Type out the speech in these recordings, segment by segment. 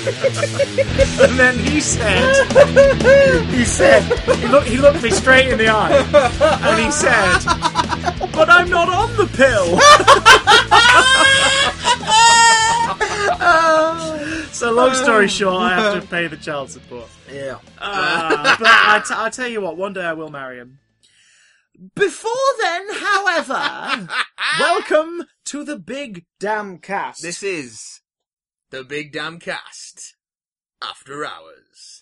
and then he said, he said, he looked, he looked me straight in the eye, and he said, "But I'm not on the pill." so long story short, I have to pay the child support. Yeah. Uh, but I, t- I tell you what, one day I will marry him. Before then, however, welcome to the big damn cast. This is the Big Damn Cast After Hours.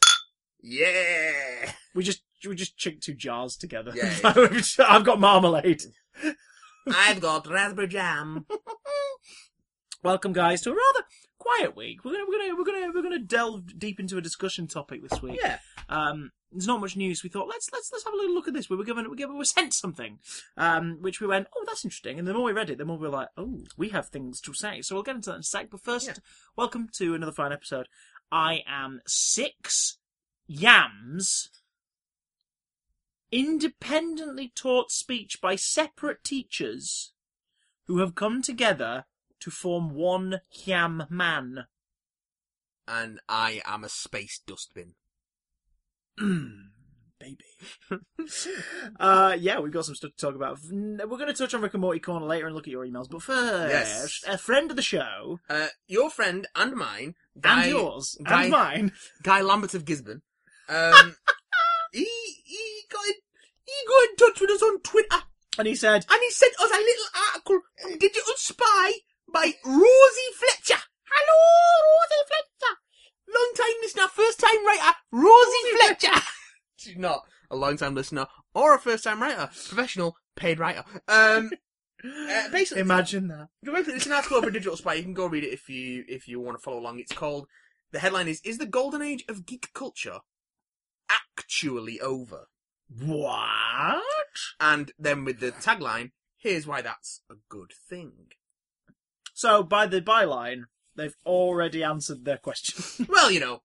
Yeah. we just we just chinked two jars together. Yeah, I've got marmalade. I've got raspberry jam. Welcome, guys, to a rather quiet week. We're gonna we're gonna we're gonna we're gonna delve deep into a discussion topic this week. Yeah. Um, there's not much news. We thought let's let's let's have a little look at this. We were given we given we were sent something, um, which we went oh that's interesting. And the more we read it, the more we were like oh we have things to say. So we'll get into that in a sec. But first, Yeah. welcome to another fine episode. I am six yams. Independently taught speech by separate teachers who have come together to form one yam man. And I am a space dustbin. baby. uh, yeah, we've got some stuff to talk about. We're going to touch on Rick and Morty Corner later and look at your emails. But first, Yes. a friend of the show, Uh, your friend and mine, Guy, and yours, Guy- and mine. Guy Lambert of Gisborne, um, he, he got in, he got in touch with us on Twitter And he said, and he sent us a little article from Digital Spy by Rosie Fletcher. Hello, Rosie Fletcher. Long time listener, first time writer, Rosie Fletcher. She's not a long time listener or a first time writer, professional paid writer. Um, uh, basically, imagine that. It's an article over Digital Spy. You can go read it if you if you want to follow along. It's called. The headline is: Is the golden age of geek culture actually over? What? And then with the tagline, here's why that's a good thing. So, by the byline, they've already answered their question. Well, you know,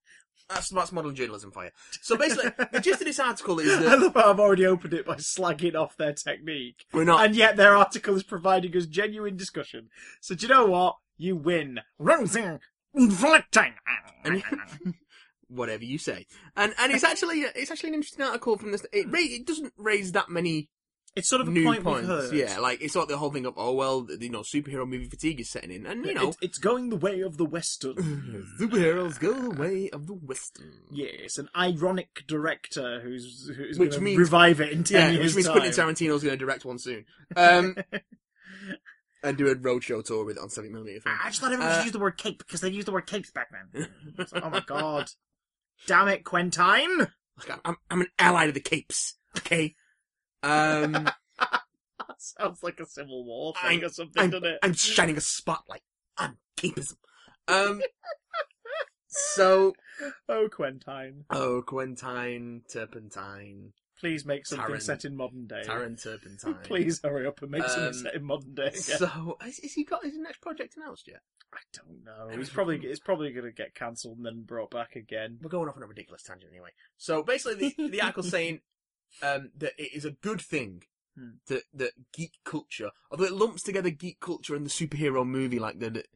that's that's modern journalism for you. So basically, the gist of this article is I that love how I've already opened it by slagging off their technique. we're not. And yet their article is providing us genuine discussion. So do you know what? You win. Rosing. Whatever you say, and and it's actually it's actually an interesting article from this. It ra- it doesn't raise that many It's sort of a new point points. we've heard. Yeah, like it's not the whole thing of oh well, you know, superhero movie fatigue is setting in, and you know, It- it's going the way of the Western. superheroes go the way of the western. yes, an ironic director who's who's Which means- revive it in ten Yeah, years' which means time. Quentin Tarantino's going to direct one soon, um, and do a roadshow tour with it on seven millimeter. I just thought everyone Uh, should use the word cape because they used the word capes back then. oh my god! Damn it, Quentine! Look, I'm, I'm I'm an ally to the Capes. Okay, um, That sounds like a Civil War thing I'm- or something, I'm, doesn't it? I'm shining a spotlight on Capism. Um, so Oh, Quentine. oh, Quentine Turpentine, Please make something Taran- set in modern day. Taran Turpentine. Please hurry up and make Um, something set in modern day. Again. So, has, has he got his next project announced yet? I don't know. He's probably it's probably going to get cancelled and then brought back again. We're going off on a ridiculous tangent anyway. So basically, the, the article's saying um, that it is a good thing Hmm. that that geek culture, although it lumps together geek culture and the superhero movie like that,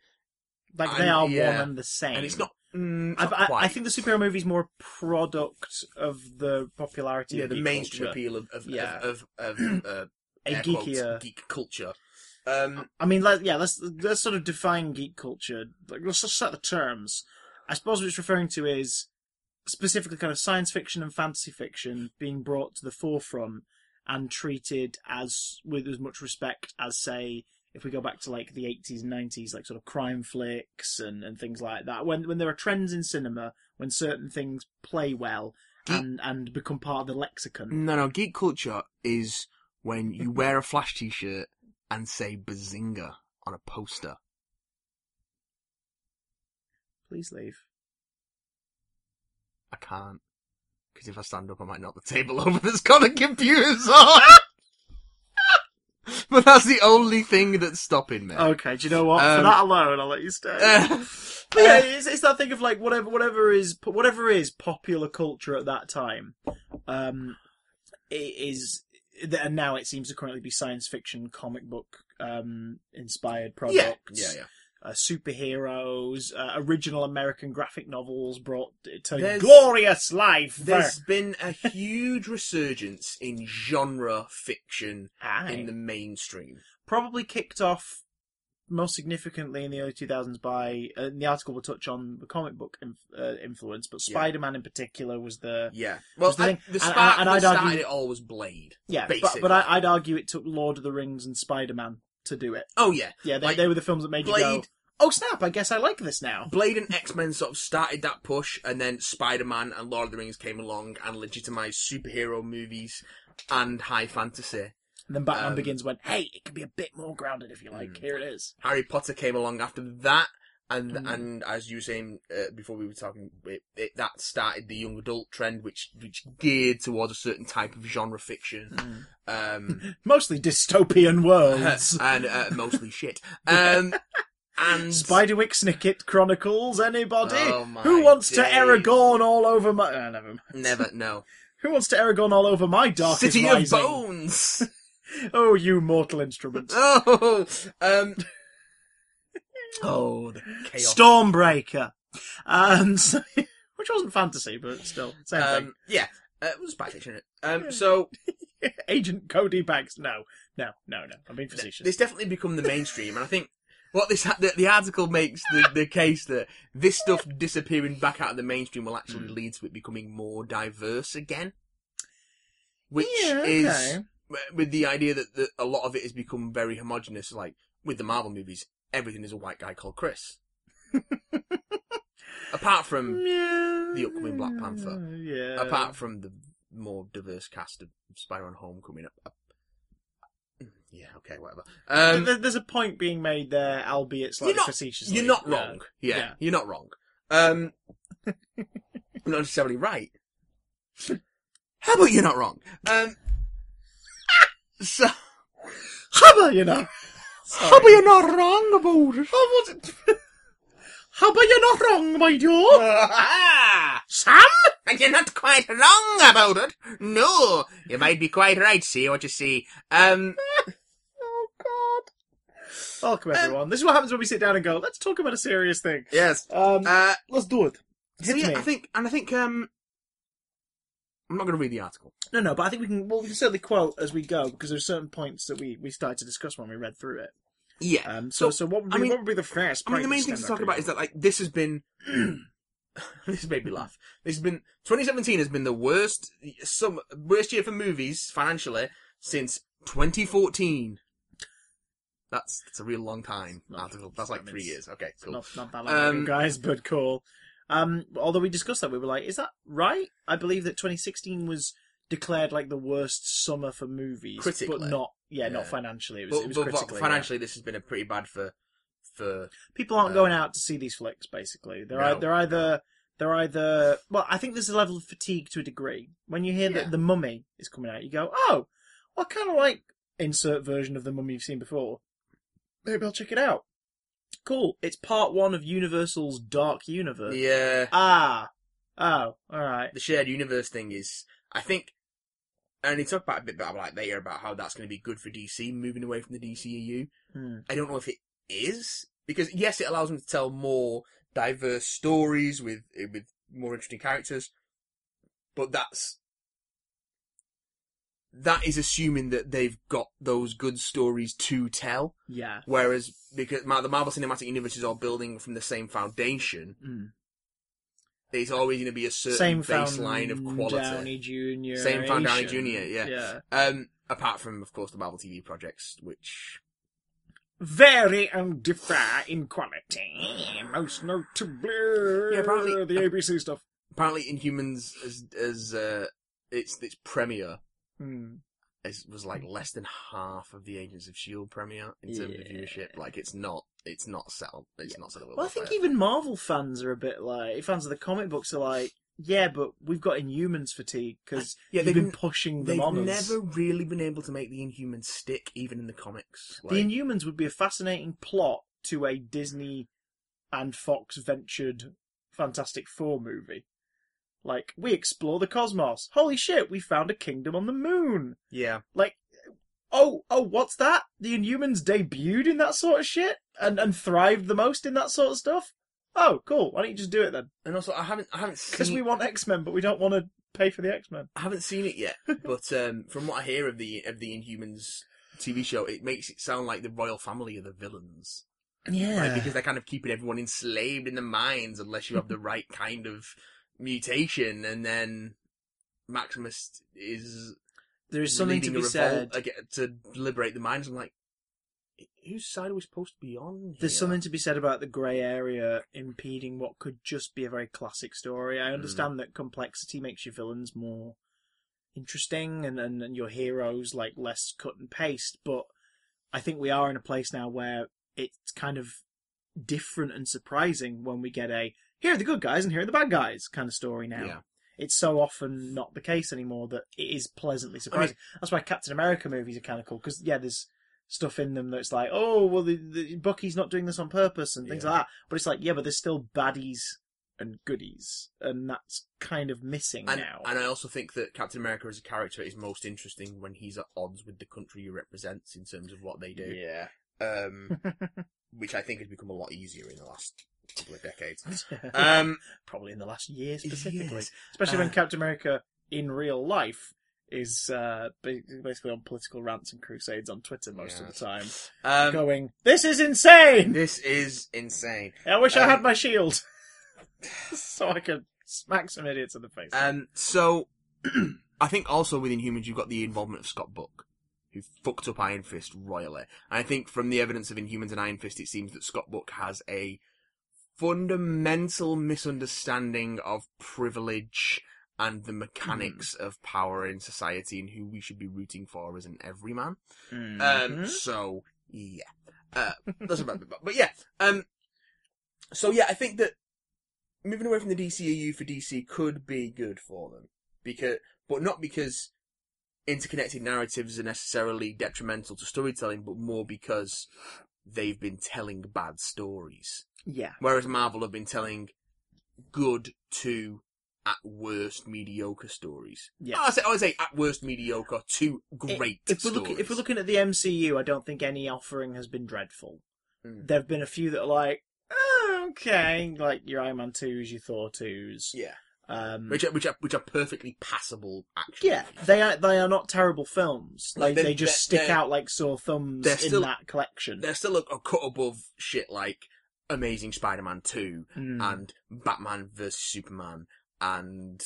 Like they are yeah. one and the same. and it's not. Mm, it's I, not I, think the superhero movie is more a product of the popularity yeah, of the mainstream culture. appeal of of Yeah. of, of, of uh, A air quotes, geekier. geek culture. Um, I mean, let, yeah, let's let's sort of define geek culture. Like, let's just set the terms. I suppose what it's referring to is specifically kind of science fiction and fantasy fiction being brought to the forefront and treated as with as much respect as, say, if we go back to like the eighties and nineties, like sort of crime flicks and, and things like that. When when there are trends in cinema, when certain things play well Geek- and and become part of the lexicon. no, no, geek culture is when you mm-hmm. wear a Flash T-shirt and say "Bazinga" on a poster. Please leave. I can't. Because if I stand up, I might knock the table over that's got the computers on. but that's the only thing that's stopping me. Okay, do you know what? For Um, that alone, I'll let you stay. Uh, But yeah, it's, it's that thing of like whatever, whatever is whatever is popular culture at that time, um, i- is and now it seems to currently be science fiction, comic book, um, inspired yeah, products. yeah, yeah. Uh, superheroes, uh, original American graphic novels brought to There's- glorious life. There's been a huge resurgence in genre fiction Aye. in the mainstream. probably kicked off most significantly in the early 2000s by uh, the article will touch on the comic book inf- uh, influence, but Spider-Man in particular was the Yeah. Well, the I- thing. the And- spark and that started argue- it all was Blade. yeah. But, basically. but I, I'd argue it took Lord of the Rings and Spider-Man to do it. Oh yeah, Yeah, they, Like, they were the films that made you go, Blade, "Oh snap! I guess I like this now." Blade and X Men sort of started that push, and then Spider Man and Lord of the Rings came along and legitimized superhero movies and high fantasy. And then Batman Um, Begins went, "Hey, it can be a bit more grounded if you like. Mm. Here it is." Harry Potter came along after that, and Mm. and as you were saying uh, before we were talking, it, it, that started the young adult trend, which which geared towards a certain type of genre fiction, um, Mostly dystopian worlds. and uh, mostly shit. Um, and Spiderwick Snicket Chronicles. Anybody? Oh, Who wants to days. Aragorn all over my? Uh, never mind. never no Who wants to Aragorn all over my dark City rising? of Bones. Oh, you mortal instrument. Oh, um, oh, the chaos. Stormbreaker. Um, so- which wasn't fantasy, but still, same Um, yeah, uh, it was spy fiction. isn't it? Um, so. Agent Cody Banks. No, no, no, no. I'm being facetious. this definitely become the mainstream, and I think what this the, the article makes the, the case that this stuff disappearing back out of the mainstream will actually Hmm. lead to it becoming more diverse again, which Yeah, is okay. with the idea that, that a lot of it has become very homogenous. Like with the Marvel movies, everything is a white guy called Chris. Apart from yeah, the upcoming Black Panther. Yeah. apart from the more diverse cast of Spider-Man Homecoming. Uh, yeah, okay, whatever. Um, There- there's a point being made there, albeit slightly You're not- facetiously. you're not wrong. Yeah, Yeah. you're not wrong. Um, not necessarily right. How about you're not wrong? Um, so, How about you know? how about you're not wrong about it? How was it? How about you're not wrong, my dear? Ah, Sam? and you're not quite wrong about it. No, you might be quite right. See what you see. Um. Welcome everyone. this is what happens when we sit down and go, let's talk about a serious thing. yes. Um, Uh, let's do it. So Hit yeah, me. I think, and I think, um, I'm not going to read the article. No, no, but I think we can. Well, we can certainly quote as we go because there's certain points that we, we started to discuss when we read through it. Yeah. Um, so, so, what would be I mean- what would be the first? I mean, the main thing to talk about is that like this has been. this made me laugh. This has been 2017 has been the worst some worst year for movies financially since 2014. That's that's a real long time. Not- Article. That's like three years. Okay, cool. not not that long Um, ago, guys, but cool. Um, although we discussed that, we were like, is that right? I believe that 2016 was declared like the worst summer for movies, Critically. but not yeah, not financially. It was, But, it was but- but critically. yeah. financially, this has been a pretty bad for for people aren't Uh, going out to see these flicks. Basically, they're No. they're either they're either well, I think there's a level of fatigue to a degree when you hear Yeah. that the Mummy is coming out. You go, oh, well, kind of like insert version of the Mummy you've seen before. Maybe I'll check it out. Cool. It's part one of Universal's Dark Universe. yeah. Ah. Oh. All right. the shared universe thing is, I think, and they talk about a bit about like later about how that's going to be good for DC moving away from the DCEU. Hmm. I don't know if it is because yes, it allows them to tell more diverse stories with with more interesting characters, but that's that is assuming that they've got those good stories to tell. Yeah. Whereas because the Marvel Cinematic Universe is all building from the same foundation, Mm. there's always going to be a certain Same baseline of quality. Downey Jr. Same found Downey Jr., yeah. Yeah. Um, apart from, of course, the Marvel TV projects, which vary and undiffer in quality. Most notably, Yeah, apparently- the ABC stuff. apparently Inhumans as as uh, its its premiere Hmm. is, was like less than half of the Agents of Shield premiere in terms of viewership. Like it's not it's not settled. It's not settled. Well, I think even Marvel fans are a bit like fans of the comic books are like, yeah, but we've got Inhumans fatigue because Yeah, they've been pushing them they've on us. never really been able to make the Inhumans stick, even in the comics. Like, The Inhumans would be a fascinating plot to a Disney and Fox ventured Fantastic Four movie. Like, we explore the cosmos. Holy shit, we found a kingdom on the moon. yeah, Like, oh, oh, what's that? The Inhumans debuted in that sort of shit and and thrived the most in that sort of stuff. Oh, cool. Why don't you just do it then? And also, I haven't, I haven't Because seen, we want X Men, but we don't want to pay for the X Men. I haven't seen it yet. But um, from what I hear of the of the Inhumans TV show, it makes it sound like the royal family are the villains. Yeah, Like, because they're kind of keeping everyone enslaved in the mines unless you have the right kind of mutation, and then Maximus is there is something to be said. to liberate the minds. I'm like, whose side are we supposed to be on? There's something to be said about the grey area impeding what could just be a very classic story. I hmm. understand that complexity makes your villains more interesting and, and, and your heroes like less cut and paste, but I think we are in a place now where it's kind of different and surprising when we get a here are the good guys and here are the bad guys kind of story now. Yeah. It's so often not the case anymore that it is pleasantly surprising. That's why Captain America movies are kind of cool because yeah, there's stuff in them that's like, oh, well, the, the Bucky's not doing this on purpose and things Yeah. like that. But it's like, yeah, but there's still baddies and goodies, and that's kind of missing And, now. and I also think that Captain America as a character is most interesting when he's at odds with the country he represents in terms of what they do. yeah. Um, which I think has become a lot easier in the last couple of decades. Um, Probably in the last year specifically, yes. especially when Captain America in real life is uh, basically on political rants and crusades on Twitter most of the time, Um, going, "This is insane! this is insane. I wish I um, had my shield, so I could smack some idiots in the face." Um, so I think also with Inhumans you've got the involvement of Scott Buck, who fucked up Iron Fist royally. And I think from the evidence of Inhumans and Iron Fist, it seems that Scott Buck has a fundamental misunderstanding of privilege and the mechanics of power in society and who we should be rooting for as an everyman. Um, Mhm. so yeah, uh, that's about it. But yeah, um, so yeah, I think that moving away from the DCEU for DC could be good for them because, but not because interconnected narratives are necessarily detrimental to storytelling, but more because they've been telling bad stories, yeah, whereas Marvel have been telling good to at worst mediocre stories. yeah. I say, I would say at worst mediocre to great. If we're looking, if we're looking at the MCU, I don't think any offering has been dreadful. Mm. There've been a few that are like, oh, okay, like your Iron Man twos, your Thor twos. yeah. Um, which are, which are which are perfectly passable action. yeah, they are they are not terrible films. Like, They they're- they just stick out like sore thumbs in still- that collection. they're still a, a cut above shit like Amazing Spider-Man two Mm. and Batman vs Superman and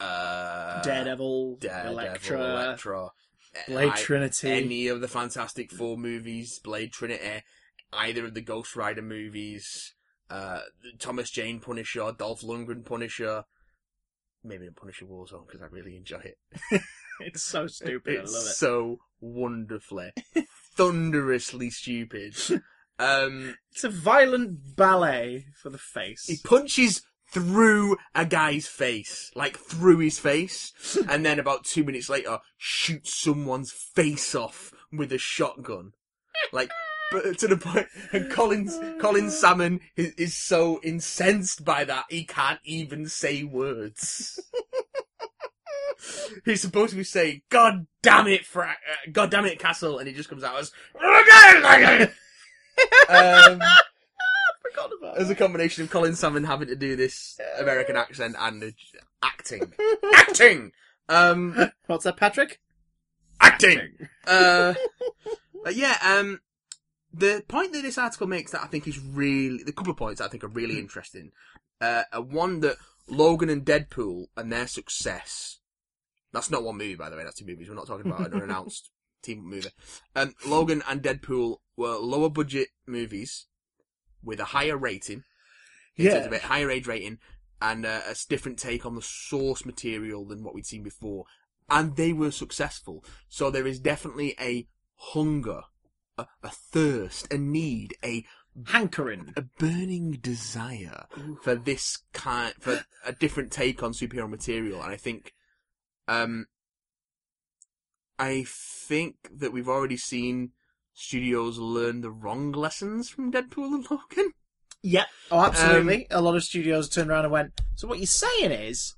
uh, Daredevil, Daredevil, Elektra, Elektra, Blade I- Trinity. any of the Fantastic Four movies, Blade Trinity, either of the Ghost Rider movies, uh, Thomas Jane Punisher, Dolph Lundgren Punisher. Maybe a Punisher Warzone because I really enjoy it. It's so stupid. It's I love it. so wonderfully, thunderously stupid. Um, It's a violent ballet for the face. he punches through a guy's face, like through his face, and then about two minutes later shoots someone's face off with a shotgun. Like, but to the point, and Collins, Colin Salmon is, is so incensed by that, he can't even say words. He's supposed to be saying, God damn it, Fra- uh, God damn it, Castle, and he just comes out as, um, as a combination of Colin Salmon having to do this American accent and uh, acting. acting! Um, What's that, Patrick? acting! Uh, but yeah, um, the point that this article makes that I think is really, the couple of points I think are really interesting, uh, are one that Logan and Deadpool and their success, that's not one movie by the way, that's two movies, we're not talking about an unannounced team movie. Um, Logan and Deadpool were lower budget movies with a higher rating, in Yeah. terms higher age rating, and uh, a different take on the source material than what we'd seen before. And they were successful. So there is definitely a hunger, a, a thirst, a need, a Hankering. a burning desire for this kind, for a different take on superhero material. And I think, um, I think that we've already seen studios learn the wrong lessons from Deadpool and Logan. Yeah. Oh, absolutely. a lot of studios turned around and went, so what you're saying is,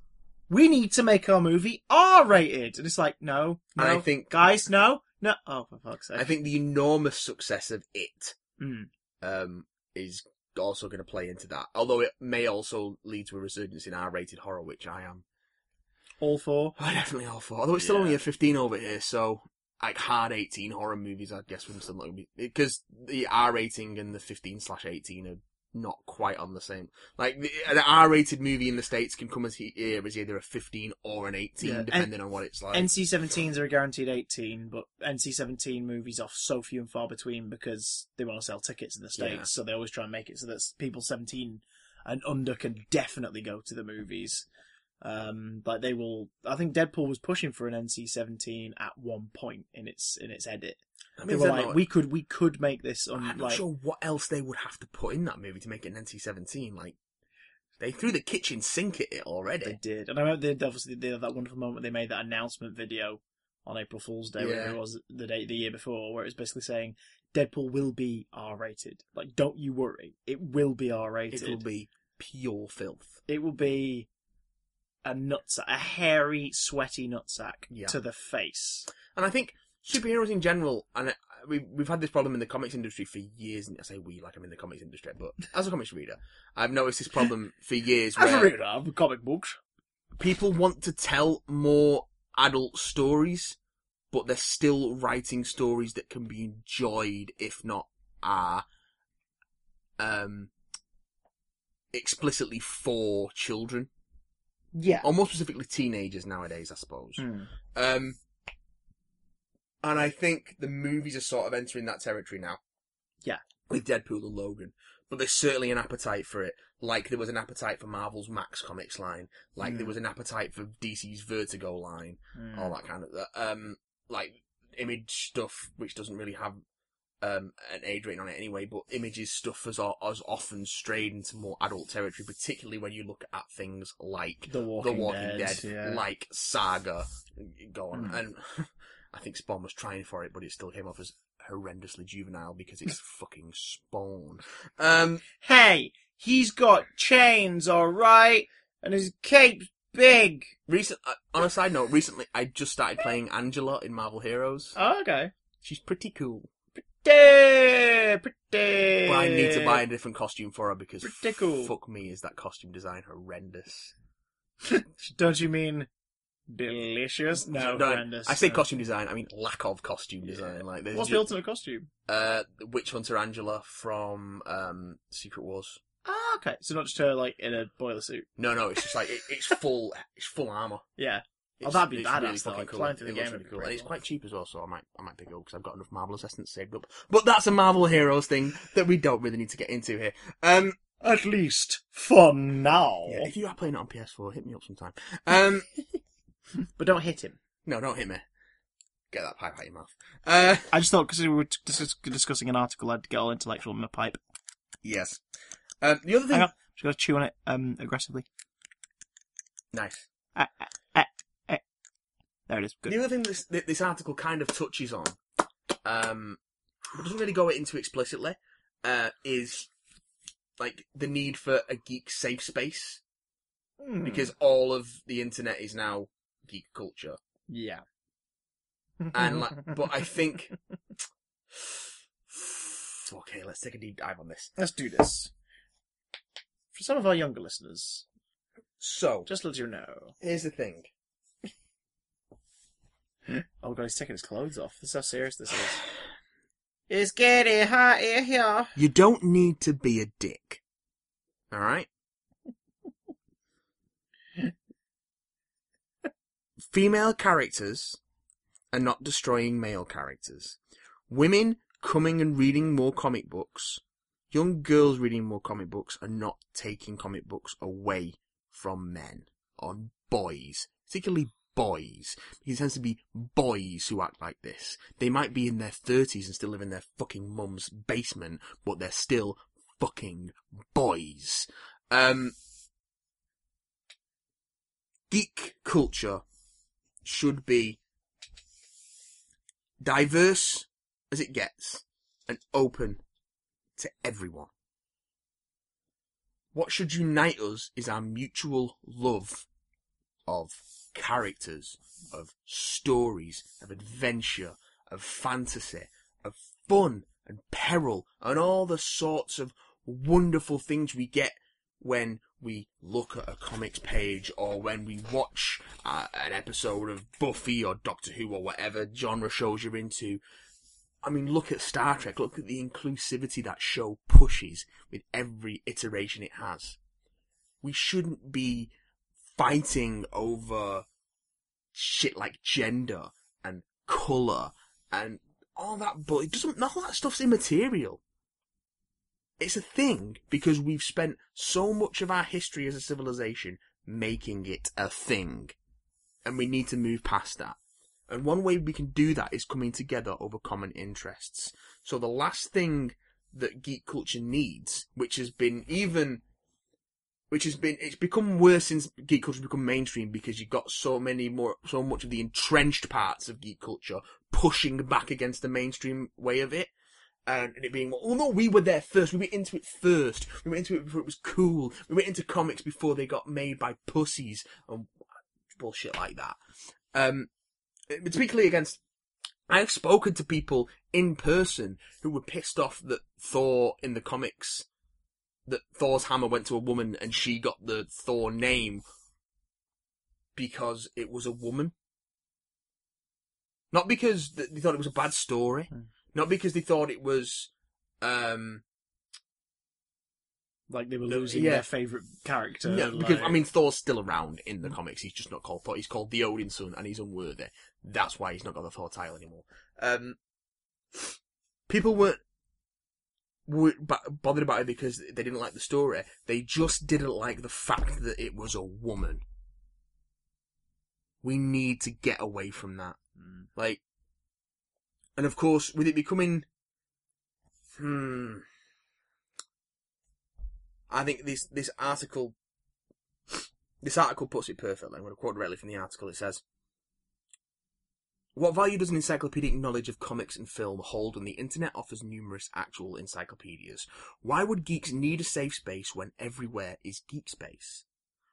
we need to make our movie R-rated. And it's like, no, no, And I think- guys, no, No, oh for fuck's sake! I think the enormous success of it Mm. um, is also going to play into that. Although it may also lead to a resurgence in R-rated horror, which I am all four. I'm definitely all for. Although it's still Yeah. only a 15 over here, so like hard 18 horror movies, I guess would still not be because the R rating and the 15 slash 18 are not quite on the same. Like the, an R-rated movie in the states can come as here as either a 15 or an 18, Yeah, depending on what it's like. NC-17s are a guaranteed 18, but NC-17 movies are so few and far between because they want to sell tickets in the states, Yeah. so they always try and make it so that people 17 and under can definitely go to the movies. Um, like they will. I think Deadpool was pushing for an NC-17 at one point in its in its edit. I They mean, were they're like, not- we could we could make this I'm on not like sure what else they would have to put in that movie to make it an NC-17. Like they threw the kitchen sink at it already. They did, and I remember they obviously they had that wonderful moment they made that announcement video on April Fool's Day, whatever Yeah. it was the day the year before, where it was basically saying Deadpool will be R rated. Like, don't you worry, it will be R rated. It will be pure filth. It will be a nutsack, a hairy, sweaty nutsack Yeah. to the face. And I think superheroes in general, and uh, we've, we've had this problem in the comics industry for years, and I say we like I'm in the comics industry, but as a comics reader, I've noticed this problem for years As a reader of comic books, people want to tell more adult stories, but they're still writing stories that can be enjoyed, if not are, um, explicitly for children, yeah. or more specifically teenagers nowadays, I suppose. Hmm. Um, and I think the movies are sort of entering that territory now. Yeah. With Deadpool and Logan. But there's certainly an appetite for it. Like there was an appetite for Marvel's Max Comics line. Like there Mm. was an appetite for DC's Vertigo line. Hmm. All that kind of, um, like image stuff, which doesn't really have, um, an age rating on it anyway, but images stuff has, often strayed into more adult territory, particularly when you look at things like The Walking, the Walking Dead, yeah. like Saga, go on. Hmm. And I think Spawn was trying for it, but it still came off as horrendously juvenile because it's fucking Spawn. Um, Hey, he's got chains, alright? And his cape's big. recent, uh, on a side note, recently I just started playing Angela in Marvel Heroes. Oh, okay. She's pretty cool, Pretty, but I need to buy a different costume for her because Pretty cool. fuck me, is that costume design horrendous? Don't you mean delicious? No, No, horrendous. I say No. costume design, I mean lack of costume design. Like there's What's ju- the ultimate costume? uh, Witch Hunter Angela from um, Secret Wars. Ah, okay. So not just her like in a boiler suit. No, no, it's just like it, it's full, it's full armor. Yeah. Oh, that'd be it's badass, though, fucking like, cool. flying through the It game would really be cool, and it's quite cheap as well. So I might, I might pick it up because I've got enough Marvel Essence saved up. But that's a Marvel Heroes thing that we don't really need to get into here. Um, At least for now. yeah, if you are playing it on PS4, hit me up sometime. Um, But don't hit him. no, don't hit me. Get that pipe out of your mouth. Uh, I just thought because we were dis- discussing an article, I'd get all intellectual in my pipe. yes. Um, the other thing, Hang on, just gotta chew on it um aggressively. nice. Ah, ah. There it is. Good. The other thing this that this article kind of touches on, um, but doesn't really go into explicitly, uh, is like the need for a geek safe space Hmm. because all of the internet is now geek culture, yeah. and like, but I think. Okay, let's take a deep dive on this. let's do this. For some of our younger listeners, So, just let you know. here's the thing. Oh god, he's taking his clothes off. This is how serious this is. It's getting hot in here. You don't need to be a dick. Alright? Female characters are not destroying male characters. Women coming and reading more comic books, young girls reading more comic books are not taking comic books away from men or boys, particularly boys. It tends to be boys who act like this. They might be in their thirties and still live in their fucking mum's basement, but they're still fucking boys. Um, geek culture should be diverse as it gets and open to everyone. What should unite us is our mutual love of characters, of stories, of adventure, of fantasy, of fun and peril, and all the sorts of wonderful things we get when we look at a comics page or when we watch uh, an episode of Buffy or Doctor Who or whatever genre shows you're into. I mean, look at Star Trek. Look at the inclusivity that show pushes with every iteration it has. We shouldn't be fighting over shit like gender and colour and all that, but it doesn't, of that stuff's immaterial. It's a thing because we've spent so much of our history as a civilization making it a thing. And we need to move past that. And one way we can do that is coming together over common interests. So the last thing that geek culture needs, which has been even, which has been, it's become worse since geek culture become mainstream because you've got so many more, so much of the entrenched parts of geek culture pushing back against the mainstream way of it. And it being, well, no, we were there first. We went into it first. We went into it before it was cool. We went into comics before they got made by pussies and bullshit like that. Um, particularly against I've spoken to people in person who were pissed off that Thor in the comics that Thor's hammer went to a woman and she got the Thor name because it was a woman. Not because they thought it was a bad story. Hmm. Not because they thought it was um Like they were losing yeah. their favourite character. No, because I mean Thor's still around in the comics. He's just not called Thor. He's called the Odinson, and he's unworthy. That's why he's not got the Thor title anymore. Um, people weren't were bothered about it because they didn't like the story. They just didn't like the fact that it was a woman. We need to get away from that. Mm. Like, and of course, with it becoming, hmm, I think this this article, this article puts it perfectly. I'm going to quote directly from the article. It says, "What value does an encyclopedic knowledge of comics and film hold when the internet offers numerous actual encyclopedias? Why would geeks need a safe space when everywhere is geek space?"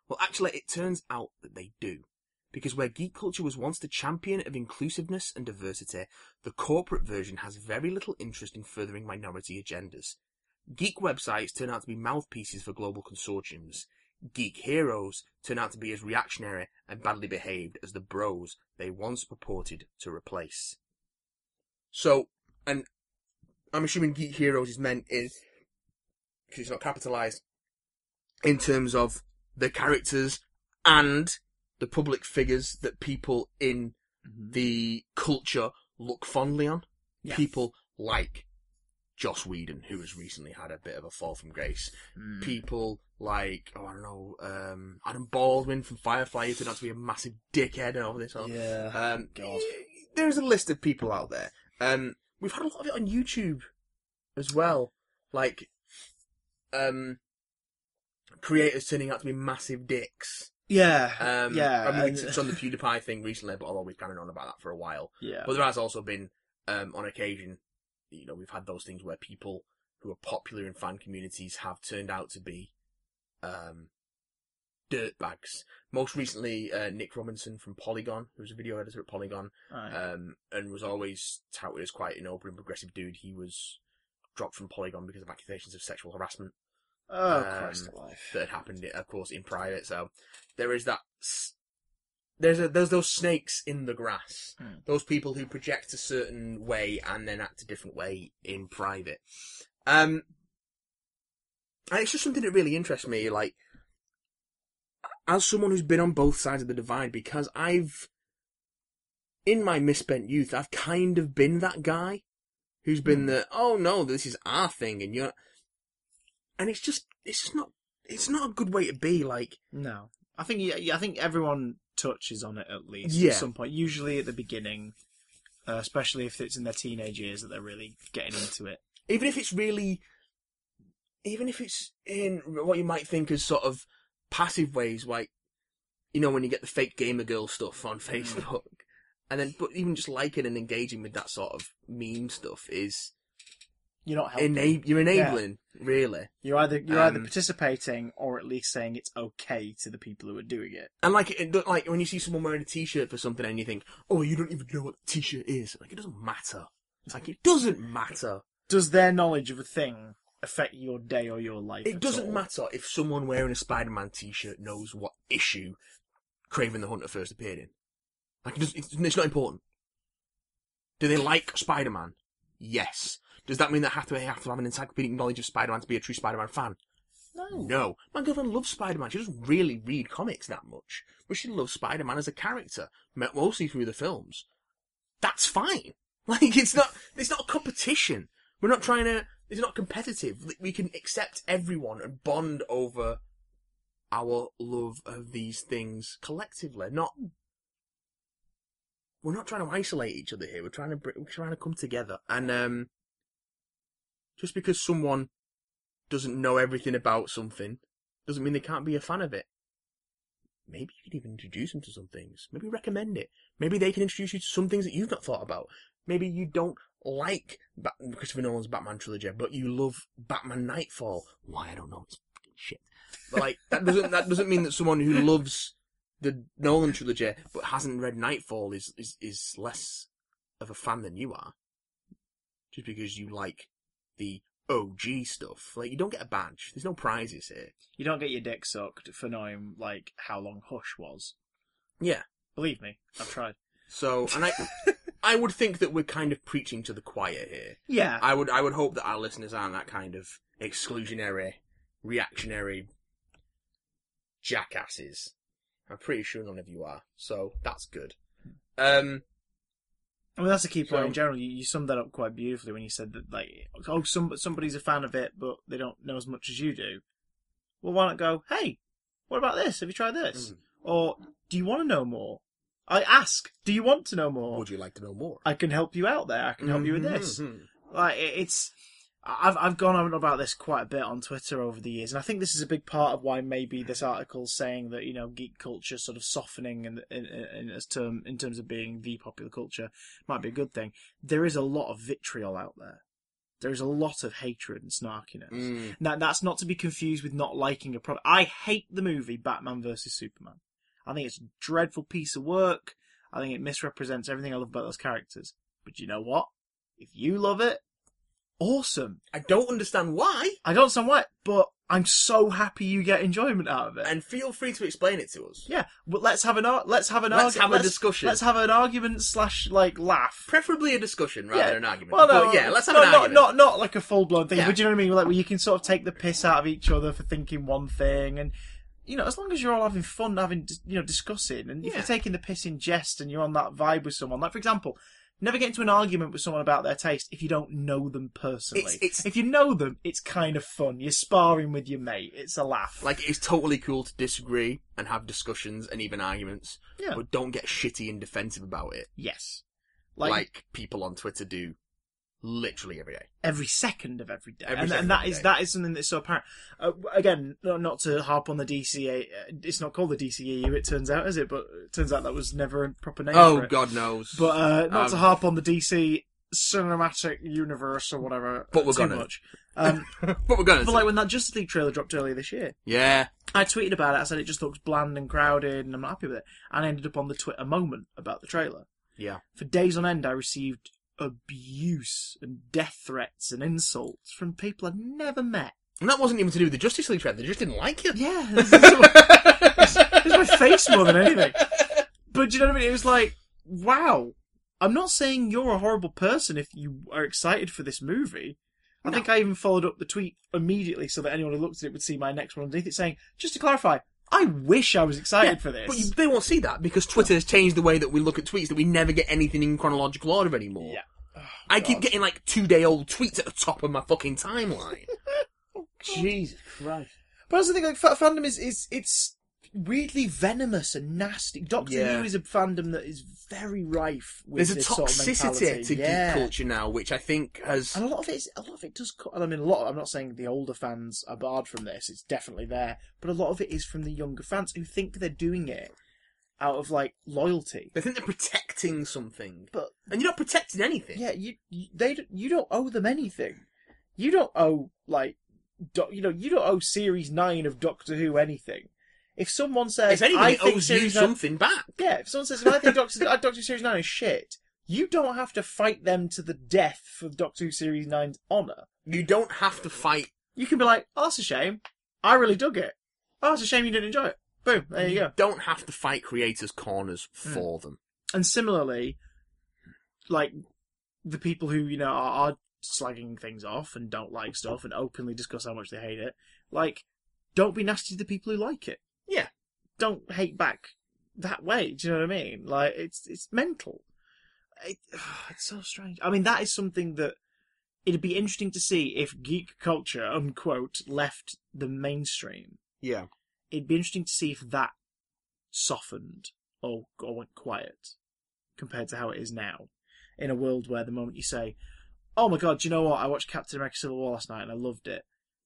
Well, actually, it turns out that they do. Because where geek culture was once the champion of inclusiveness and diversity, the corporate version has very little interest in furthering minority agendas. Geek websites turn out to be mouthpieces for global consortiums. Geek heroes turn out to be as reactionary and badly behaved as the bros they once purported to replace. So, and I'm assuming geek heroes is meant is, because it's not capitalized, in terms of the characters and the public figures that people in Mhm. the culture look fondly on. Yeah. People like Joss Whedon, who has recently had a bit of a fall from grace. Mm. People like, oh, I don't know, um, Adam Baldwin from Firefly, who turned out to be a massive dickhead and all this. all- Yeah. Um, God. There's a list of people out there. Um, we've had a lot of it on YouTube as well. Like, um, creators turning out to be massive dicks. yeah. Um, yeah. I mean, we touched on the PewDiePie thing recently, but although we've kind of known about that for a while. yeah. But there has also been, um, on occasion, you know, we've had those things where people who are popular in fan communities have turned out to be, um, dirtbags. Most recently, uh, Nick Robinson from Polygon, who was a video editor at Polygon, Right. um, and was always touted as quite an open and progressive dude. He was dropped from Polygon because of accusations of sexual harassment oh, um, Christ alive. that had happened, of course, in private. So there is that. s- There's a, there's those snakes in the grass. Hmm. Those people who project a certain way and then act a different way in private. Um, and it's just something that really interests me. Like, as someone who's been on both sides of the divide, because I've, in my misspent youth, I've kind of been that guy who's been Hmm. the, oh no, this is our thing, and you're, and it's just, it's just not, it's not a good way to be. Like, No, I think yeah, I think everyone touches on it at least Yeah. at some point. Usually at the beginning, uh, especially if it's in their teenage years that they're really getting into it. even if it's really, even if it's in what you might think as sort of passive ways, like, you know, when you get the fake gamer girl stuff on Facebook, and then, but even just liking and engaging with that sort of meme stuff is, You're not helping. Ena- you're enabling, really. You're either you're either Um, participating or at least saying it's okay to the people who are doing it. And like, like when you see someone wearing a t-shirt for something and you think, oh, you don't even know what the t-shirt is. Like, it doesn't matter. It's like, it doesn't matter. Does their knowledge of a thing affect your day or your life? It doesn't all? matter if someone wearing a Spider-Man t-shirt knows what issue Kraven the Hunter first appeared in. Like, it it's, not important. Do they like Spider-Man? Yes. Does that mean that have to, have to have an encyclopedic knowledge of Spider-Man to be a true Spider-Man fan? No. No. My girlfriend loves Spider-Man. She doesn't really read comics that much, but she loves Spider-Man as a character, mo- mostly through the films. That's fine. Like, it's not, it's not a competition. We're not trying to, it's not competitive. We can accept everyone and bond over our love of these things collectively, not, we're not trying to isolate each other here. We're trying to, we're trying to come together. And, um, just because someone doesn't know everything about something doesn't mean they can't be a fan of it. Maybe you could even introduce them to some things. Maybe recommend it. Maybe they can introduce you to some things that you've not thought about. Maybe you don't like Bat- Christopher Nolan's Batman trilogy, but you love Batman Knightfall. Why I don't know. It's fucking shit. But like that doesn't that doesn't mean that someone who loves the Nolan trilogy but hasn't read Knightfall is is is less of a fan than you are. Just because you like the OG stuff. Like you don't get a badge. There's no prizes here. You don't get your dick sucked for knowing like how long Hush was. Yeah. Believe me, I've tried. So, and I, I would think that we're kind of preaching to the choir here. Yeah. I would, I would hope that our listeners aren't that kind of exclusionary, reactionary jackasses. I'm pretty sure none of you are. So that's good. Um, I mean, that's a key point So- in general. You, you summed that up quite beautifully when you said that, like, oh, some somebody's a fan of it, but they don't know as much as you do. Well, why not go? Hey, what about this? Have you tried this? Mhm. Or do you want to know more? I ask. Do you want to know more? would you like to know more? I can help you out there. I can help you with this. Mhm. like it- it's I've I've gone on about this quite a bit on Twitter over the years, and I think this is a big part of why maybe this article's saying that you know geek culture sort of softening in in, in as term in terms of being the popular culture might be a good thing. There is a lot of vitriol out there. There is a lot of hatred and snarkiness. Mm. Now that's not to be confused with not liking a product. I hate the movie Batman vs Superman. I think it's a dreadful piece of work. I think it misrepresents everything I love about those characters. But you know what? If you love it, awesome. I don't understand why, I don't understand why, but I'm so happy you get enjoyment out of it. and feel free to explain it to us. yeah, but let's have an ar- let's have an Let's argu- have a discussion. Let's have an argument slash like laugh. Preferably a discussion rather Yeah. than an argument. Well, no, but yeah, let's have no, an not, argument. Not, not like a full blown thing, Yeah. but you know what I mean? Like where you can sort of take the piss out of each other for thinking one thing, and you know, as long as you're all having fun, having you know, discussing, and if Yeah. you're taking the piss in jest and you're on that vibe with someone, like for example. Never get into an argument with someone about their taste if you don't know them personally. It's- it's- If you know them, it's kind of fun. You're sparring with your mate. It's a laugh. Like, it's totally cool to disagree and have discussions and even arguments, Yeah. but don't get shitty and defensive about it, yes. like, Like, people on Twitter do literally every day. every second of every day, Every and, and that is day. that is something that's so apparent. Uh, again, no- not to harp on the DCA, uh, it's not called the DCEU. It turns out, is it? But it turns out that was never a proper name. Oh. God knows. But uh, not to Um, harp on the DC cinematic universe or whatever. But we're too gonna. much. Um, but we're gonna. but like when that Justice League trailer dropped earlier this year, yeah. I tweeted about it. I said it just looks bland and crowded, and I'm not happy with it. And I ended up on the Twitter moment about the trailer. Yeah. For days on end, I received abuse and death threats and insults from people I'd never met. And that wasn't even to do with the Justice League trailer. They just didn't like you. Yeah, it's my face more than anything. But do you know what I mean? It was like, wow. I'm not saying you're a horrible person if you are excited for this movie. I No. think I even followed up the tweet immediately so that anyone who looked at it would see my next one underneath it saying, just to clarify, I wish I was excited for this. But you, they won't see that because Twitter has changed the way that we look at tweets that we never get anything in chronological order anymore. Yeah. I keep getting like two day old tweets at the top of my fucking timeline. Jesus Christ. But I also think like fa- fandom is is it's weirdly venomous and nasty. Doctor Yeah. Who is a fandom that is very rife with There's a this sort of toxicity to yeah. geek culture now, which I think has. And a lot of it, is, a lot of it does. co- I mean, a lot. Of, I'm not saying the older fans are barred from this. It's definitely there, but a lot of it is from the younger fans who think they're doing it out of like loyalty. They think they're protecting something, But and you're not protecting anything. yeah, you, you they don't- you don't owe them anything. You don't owe like, do, you know, you don't owe series nine of Doctor Who anything. If someone says, If anything, I owes you nine, something back. yeah, if someone says, if I think Doctor, Doctor Who series nine is shit, you don't have to fight them to the death for Doctor Who series 9's honour. You don't have to fight. You can be like, oh, that's a shame. I really dug it. Oh, it's a shame you didn't enjoy it. Boom, there you go. don't have to fight creators' corners Hmm. for them. And similarly, like the people who you know are, are slagging things off and don't like stuff and openly discuss how much they hate it, like don't be nasty to the people who like it. Yeah. Don't hate back that way. Do you know what I mean? Like it's it's mental. It, it's so strange. I mean, that is something that it'd be interesting to see if geek culture, unquote, left the mainstream. Yeah. It'd be interesting to see if that softened or, or went quiet compared to how it is now. In a world where the moment you say, "Oh my god, do you know what? I watched Captain America: Civil War last night and I loved it,"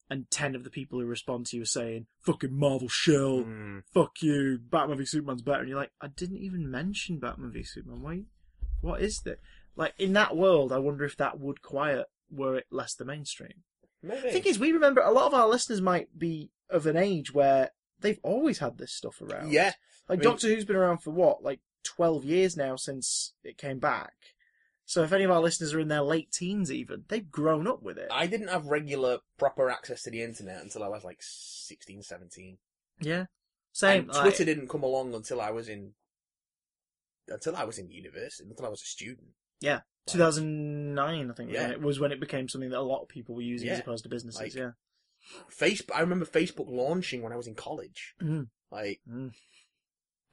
and ten of the people who respond to you are saying, "Fucking Marvel shell, Mm. fuck you, Batman v Superman's better," and you're like, "I didn't even mention Batman v Superman. Wait, what is that?" Like in that world, I wonder if that would quiet were it less the mainstream. Maybe. The thing is, we remember a lot of our listeners might be of an age where they've always had this stuff around. yeah. Like I mean- Doctor Who's been around for what, like twelve years now since it came back. So if any of our listeners are in their late teens, even they've grown up with it. I didn't have regular, proper access to the internet until I was like 16, 17. yeah, same. And like- Twitter didn't come along until I was in, until I was in university, until I was a student. Yeah, 2009, I think, Yeah. yeah. it was when it became something that a lot of people were using as opposed to businesses. Like- yeah, Facebook, I remember Facebook launching when I was in college. Mhm. Like, Mm.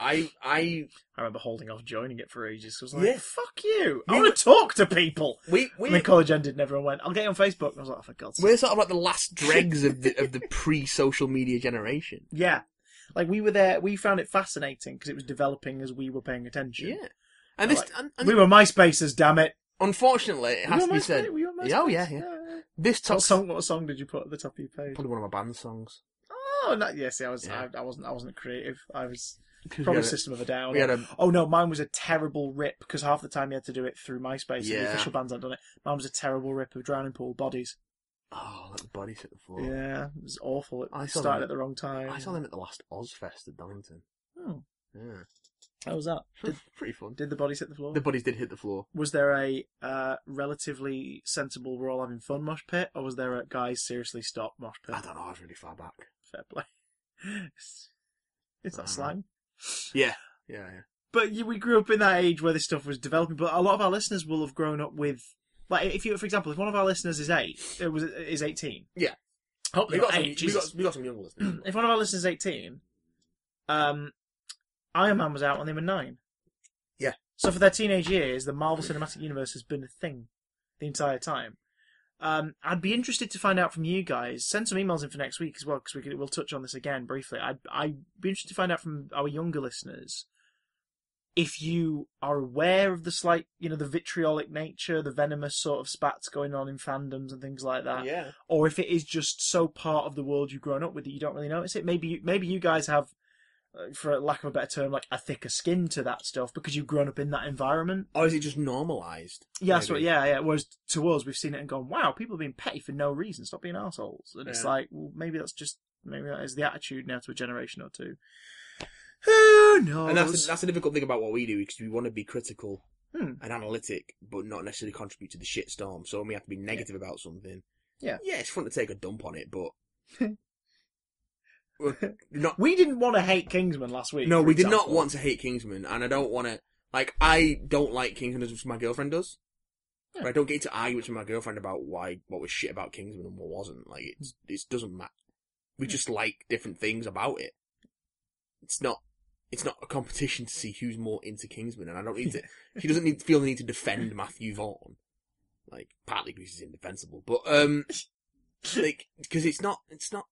I, I, I remember holding off joining it for ages. I was like, Yeah. "Fuck you! I We want to talk to people." we, we, And then college ended, and everyone went, "I'll get you on Facebook." And I was like, oh, "For God's sake!" we're sort of like the last dregs of the, of the pre-social media generation. Yeah, like we were there. We found it fascinating because it was developing as we were paying attention. Yeah. And this, Like, and, and We were MySpacers, damn it. unfortunately, it has to be said, MySpace? Were you on Yeah, oh, MySpace? yeah, yeah. This What top song? What song did you put at the top of your page? probably one of my band songs. Oh, no, yes, I was. Yeah. I, I wasn't. I wasn't creative. I was we probably a- System of a Down. we a, Oh no, mine was a terrible rip because half the time you had to do it through MySpace. And the Yeah. official bands hadn't done it. Mine was a terrible rip of Drowning Pool Bodies. oh, let the bodies hit the floor. Yeah, it was awful. It I started them- at the wrong time. I saw them at the last Ozzfest at Donington. Oh, Yeah. How was that? Did, Pretty fun. did the bodies hit the floor? The bodies did hit the floor. Was there a uh, relatively sensible "we're all having fun" mosh pit, or was there a guys seriously stop mosh pit? I don't know, I was really far back. Fair play. Is that Uh-huh. slang? Yeah. Yeah, yeah. But you, we grew up in that age where this stuff was developing. But a lot of our listeners will have grown up with, like, if you, for example, if one of our listeners is eight, it was is eighteen. Yeah. Hopefully, We got, not some, eight, we, got, we got some young listeners. if one of our listeners is eighteen, um, Iron Man was out when they were nine. Yeah. So for their teenage years, the Marvel Cinematic Universe has been a thing the entire time. Um, I'd be interested to find out from you guys. Send some emails in for next week as well, because we could, we'll touch on this again briefly. I'd, I'd be interested to find out from our younger listeners if you are aware of the slight, you know, the vitriolic nature, the venomous sort of spats going on in fandoms and things like that yeah. or if it is just so part of the world you've grown up with that you don't really notice it. Maybe you, maybe you guys have, for lack of a better term, like a thicker skin to that stuff because you've grown up in that environment. Or is it just normalised? Yeah, that's what. Yeah, yeah. Whereas to us, we've seen it and gone, "Wow, people are being petty for no reason. Stop being assholes." And it's like, well, maybe that's just maybe that is the attitude now to a generation or two. Who knows? And that's, that's the difficult thing about what we do, because we want to be critical Hmm. and analytic, but not necessarily contribute to the shitstorm. So when we have to be negative about something, Yeah. yeah, it's fun to take a dump on it, but not. we didn't want to hate Kingsman last week. No, we did not want to hate Kingsman, and I don't want to. Like, I don't like Kingsman as much as my girlfriend does. Yeah. But I don't get to argue with my girlfriend about why what was shit about Kingsman and what wasn't. Like, it's it doesn't matter. We just like different things about it. It's not. It's not a competition to see who's more into Kingsman, and I don't need to. She doesn't need feel the need to defend Matthew Vaughn, like partly because he's indefensible, but um, like because it's not. It's not.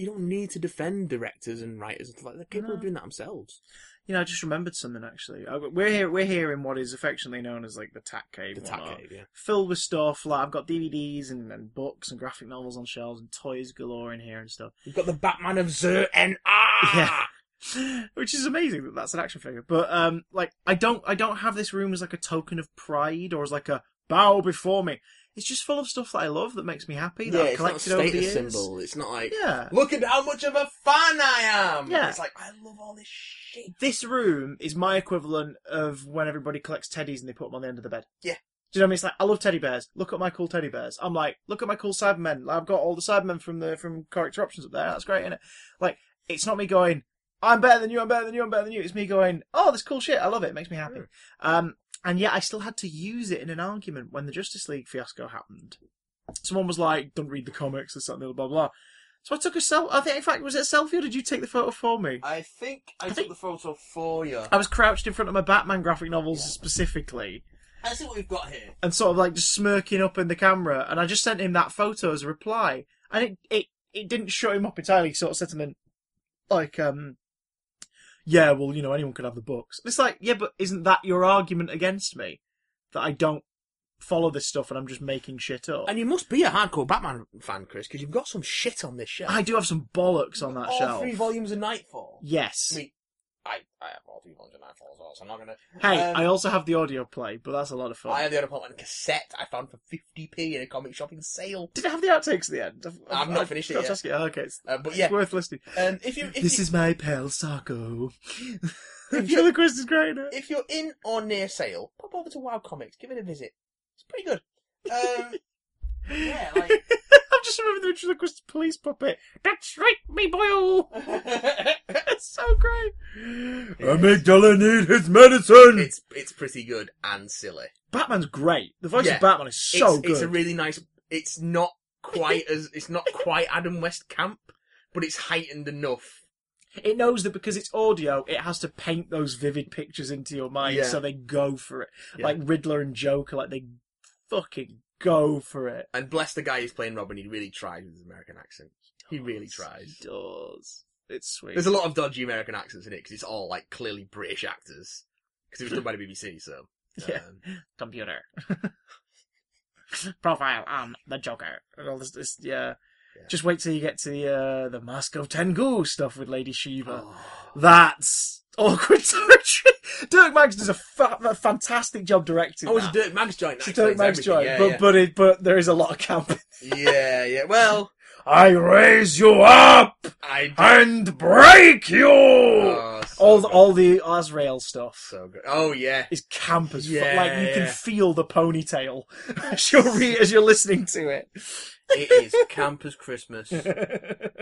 You don't need to defend directors and writers and stuff like that. People No. are doing that themselves. You know, I just remembered something actually. We're here. We're here in what is affectionately known as like the Tat Cave. The Tat. Cave, yeah. filled with stuff. Like I've got DVDs and, and books and graphic novels on shelves and toys galore in here and stuff. You've got the Batman of Zer and Ah. Yeah. Which is amazing that that's an action figure. But um, like I don't I don't have this room as like a token of pride or as like a bow before me. It's just full of stuff that I love that makes me happy. Yeah, that I've it's not a collected over the status years. symbol. It's not like, Yeah. look at how much of a fan I am. Yeah. It's like, I love all this shit. This room is my equivalent of when everybody collects teddies and they put them on the end of the bed. Yeah. Do you know what I mean? It's like I love teddy bears. Look at my cool teddy bears. I'm like, look at my cool Cybermen. I've got all the Cybermen from the from character options up there. That's great, isn't it? Like, it's not me going, I'm better than you. I'm better than you. I'm better than you. It's me going, oh, this cool shit. I love it. It makes me happy. Um, and yet I still had to use it in an argument when the Justice League fiasco happened. Someone was like, don't read the comics, this, that, and the other, blah, blah. So I took a selfie. I think, in fact, was it a selfie or did you take the photo for me? I think I, took the photo for you. I was crouched in front of my Batman graphic novels specifically, Let's see what we've got here. and sort of like just smirking up in the camera, and I just sent him that photo as a reply, and it it, it didn't shut him up entirely. He sort of said something like, um, "Yeah, well, you know, anyone could have the books." It's like, yeah, but isn't that your argument against me that I don't follow this stuff and I'm just making shit up? And you must be a hardcore Batman fan, Chris, because you've got some shit on this shelf. I do have some bollocks on that all shelf. three volumes of Knightfall. Yes. I mean, I, I have all three volumes of Knightfall as well, so I'm not gonna. hey, um, I also have the audio play, but that's a lot of fun. I have the other part on cassette I found for 50p in a comic shop in Sale. Did it have the outtakes at the end? I've, I've not finished it yet. Oh, okay, it's, Uh, but it's yeah, worth listening. um, if you if this you, is my pal Sarko. If you- Ventriloquist is great. if you're in or near Sale, pop over to Wild Comics, give it a visit. It's pretty good. Um, yeah, like I'm just remembering the ventriloquist police puppet. That's right, me boy. It's so great. Amygdala need his medicine. it's it's pretty good and silly. Batman's great. The voice Yeah. of Batman is so it's, good. It's a really nice. It's not quite as it's not quite Adam West camp, but it's heightened enough. It knows that because it's audio, it has to paint those vivid pictures into your mind, Yeah. so they go for it. Yeah. Like Riddler and Joker, like they fucking go for it. And bless the guy who's playing Robin. He really tries with his American accent. He oh, really tries. He does. It's sweet. There's a lot of dodgy American accents in it because it's all like clearly British actors because it was done by the BBC. So Yeah. um, computer. Profile on the Joker. And all this, this yeah. Yeah. Just wait till you get to the uh, the Mask of Tengu stuff with Lady Shiva. oh, That's awkward territory. Dirk Maggs does a, fa- a fantastic job directing. oh, it's a. Dirk Maggs joint. It's a Dirk Maggs joint, Yeah, but yeah. but it, but there is a lot of camp. yeah, yeah. Well, I raise you up I and break you. Oh, so all the, good. all the Azrael stuff. so good. Oh yeah. is camp as fuck. Yeah, Like you can feel the ponytail as you're re- as you're listening to it. It is camp as Christmas.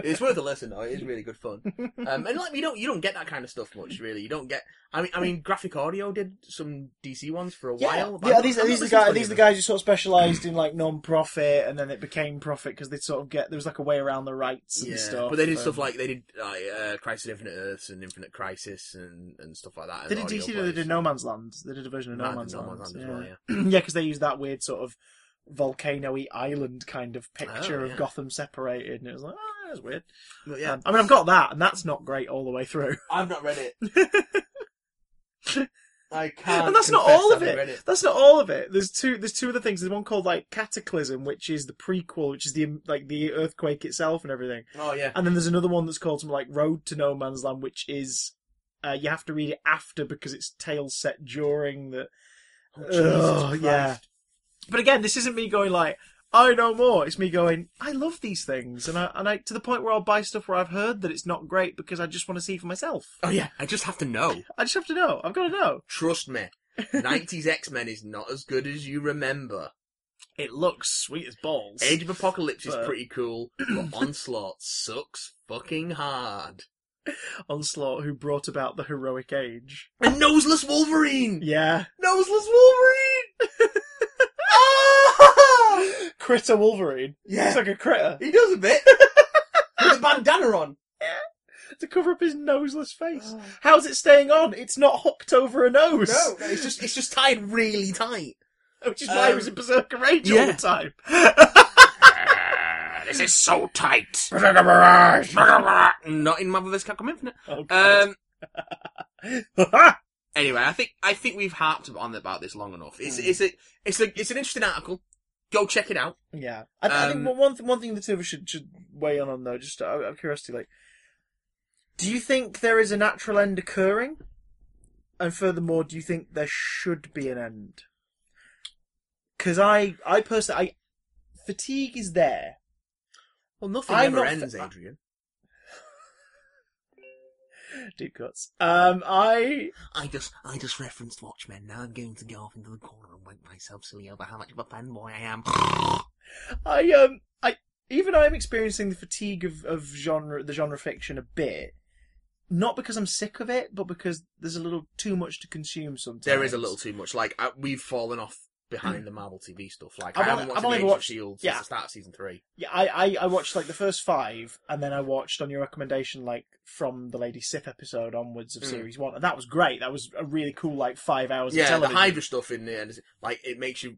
It's worth a listen though. It is really good fun. Um, and like you don't you don't get that kind of stuff much really. You don't get. I mean, I mean, graphic audio did some DC ones for a while. yeah. I'm These are these the guys. These are the guys who sort of specialised in like non-profit, and then it became profit because they sort of get there was like a way around the rights and Yeah, stuff. but they did um, stuff like they did like uh, Crisis Infinite Earths and Infinite Crisis and, and stuff like that. They did DC. They did No Man's Land. They did a version of No Man's No Land. Man's Land as yeah, well, yeah, because they used that weird sort of volcano-y island kind of picture Oh, of. Gotham separated, and it was like, oh, that's weird. But yeah, Um, I mean, I've got that, and that's not great all the way through. I've not read it. I can't. and that's not all of it. it. That's not all of it. There's two. There's two other things. There's one called like Cataclysm, which is the prequel, which is the like the earthquake itself and everything. Oh yeah. And then there's another one that's called something like Road to No Man's Land, which is uh, you have to read it after because it's tales set during the. Oh, Ugh, Jesus yeah. But again, this isn't me going like oh, I know more. It's me going I love these things, and I and I to the point where I'll buy stuff where I've heard that it's not great because I just want to see for myself. Oh yeah. I just have to know. I just have to know. I've got to know. Trust me. 90s X Men is not as good as you remember. It looks sweet as balls. Age of Apocalypse is pretty cool, but Onslaught sucks fucking hard. Onslaught who brought about the heroic age. And Noseless Wolverine! Yeah. Noseless Wolverine! Ah! Critter Wolverine. Yeah. It's like a critter. He does a bit. With a bandana on. To cover up his noseless face. How's it staying on? It's not hooked over a nose. No, no, it's just it's just tied really tight. Which is why he Um, was in Berserker Rage all yeah. the time. this is so tight. Berserker Barrage! Not in Marvel vs. Capcom Infinite. Oh, God. Um. Anyway, I think I think we've harped on about this long enough. It's Mm. it's a it's a it's an interesting article. Go check it out. yeah. I, I think Um, one, th- one thing the two of us should, should weigh on on though, just out of curiosity, like, do you think there is a natural end occurring? And furthermore, do you think there should be an end? because I, I personally, I fatigue is there. Well, nothing I'm ever not ends, fa- Adrian. Deep cuts. Um, I I just, I just referenced Watchmen. Now I'm going to go off into the corner and wank myself silly over how much of a fanboy I am. I um I even I'm experiencing the fatigue of, of genre the genre fiction a bit. Not because I'm sick of it, but because there's a little too much to consume sometimes. there is a little too much. Like uh, we've fallen off behind the Marvel TV stuff. Like I've I have not I've watched only watched- Shield yeah. since the start of season three. Yeah, I, I, I watched like the first five, and then I watched on your recommendation, like from the Lady Sif episode onwards of Mm. series one, and that was great. That was a really cool, like five hours. of Yeah, the. Hydra stuff in there, and like it makes you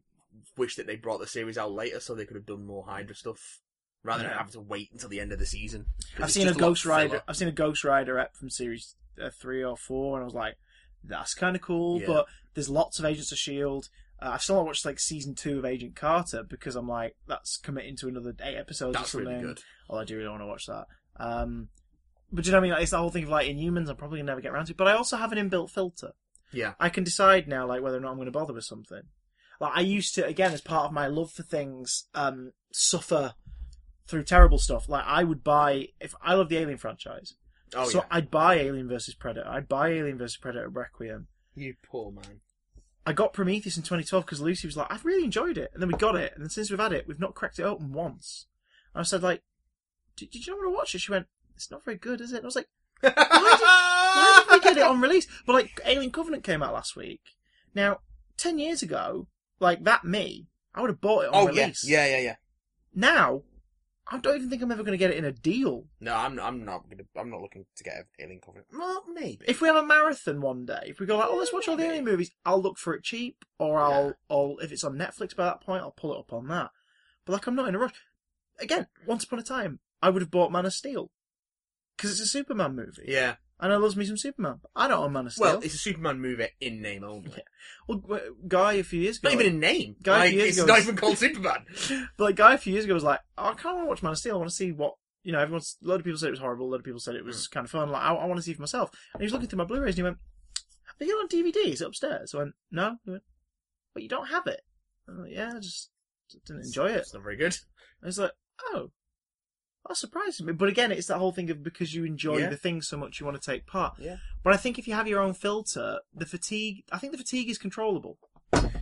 wish that they brought the series out later so they could have done more Hydra stuff rather than Yeah. having to wait until the end of the season. I've seen a Ghost Rider. I've seen a Ghost Rider ep from series uh, three or four, and I was like, that's kind of cool. Yeah. But there's lots of Agents of Shield. Uh, I've still not watched like season two of Agent Carter because I'm like, that's committing to another eight episodes That's or something. really good. Oh, I do really want to watch that. Um, but do you know what I mean? Like, it's the whole thing of like Inhumans. I'm probably gonna never get around to. But I also have an inbuilt filter. Yeah. I can decide now, like whether or not I'm going to bother with something. Like I used to, again, as part of my love for things, um, suffer through terrible stuff. Like I would buy if I love the Alien franchise, Oh so yeah. I'd buy Alien versus Predator. I'd buy Alien versus Predator Requiem. You poor man. I got Prometheus in 2012 because Lucy was like, I've really enjoyed it, and then we got it, and then since we've had it, we've not cracked it open once. And I said, like, did, did you not want to watch it? She went, it's not very good, is it? And I was like, why did we get it on release? But like, Alien Covenant came out last week. Now, ten years ago, like that me, I would have bought it on Oh yeah, release. yeah, yeah, yeah. Now, I don't even think I'm ever going to get it in a deal. No, I'm I'm not gonna I'm not looking to get a Alien Covenant. Well, maybe. If we have a marathon one day, if we go like, oh, let's watch all the Alien movies, I'll look for it cheap, or I'll, Yeah. I'll, if it's on Netflix by that point, I'll pull it up on that. But like, I'm not in a rush. Again, once upon a time, I would have bought Man of Steel because it's a Superman movie, yeah. And I loves me some Superman. But I don't own Man of Steel. Well, it's a Superman movie in name only. Yeah. Well, w- Guy a few years ago, Not even in name. Guy like, Fieri it's goes- not even called Superman. but like Guy a few years ago was like, oh, I kind of want to watch Man of Steel. I want to see what you know. Everyone's a lot of people said it was horrible. A lot of people said it was Hmm. kind of fun. Like I, I want to see for myself. And he was looking through my Blu-rays and he went, "Are you on DVD? Is it upstairs?" I went, "No." He went, "But you don't have it." I went, "Yeah, I just didn't enjoy it." It's not very good. I was like, "Oh." That surprises me, but again, it's that whole thing of because you enjoy Yeah. the thing so much, you want to take part. Yeah. But I think if you have your own filter, the fatigue, I think the fatigue is controllable.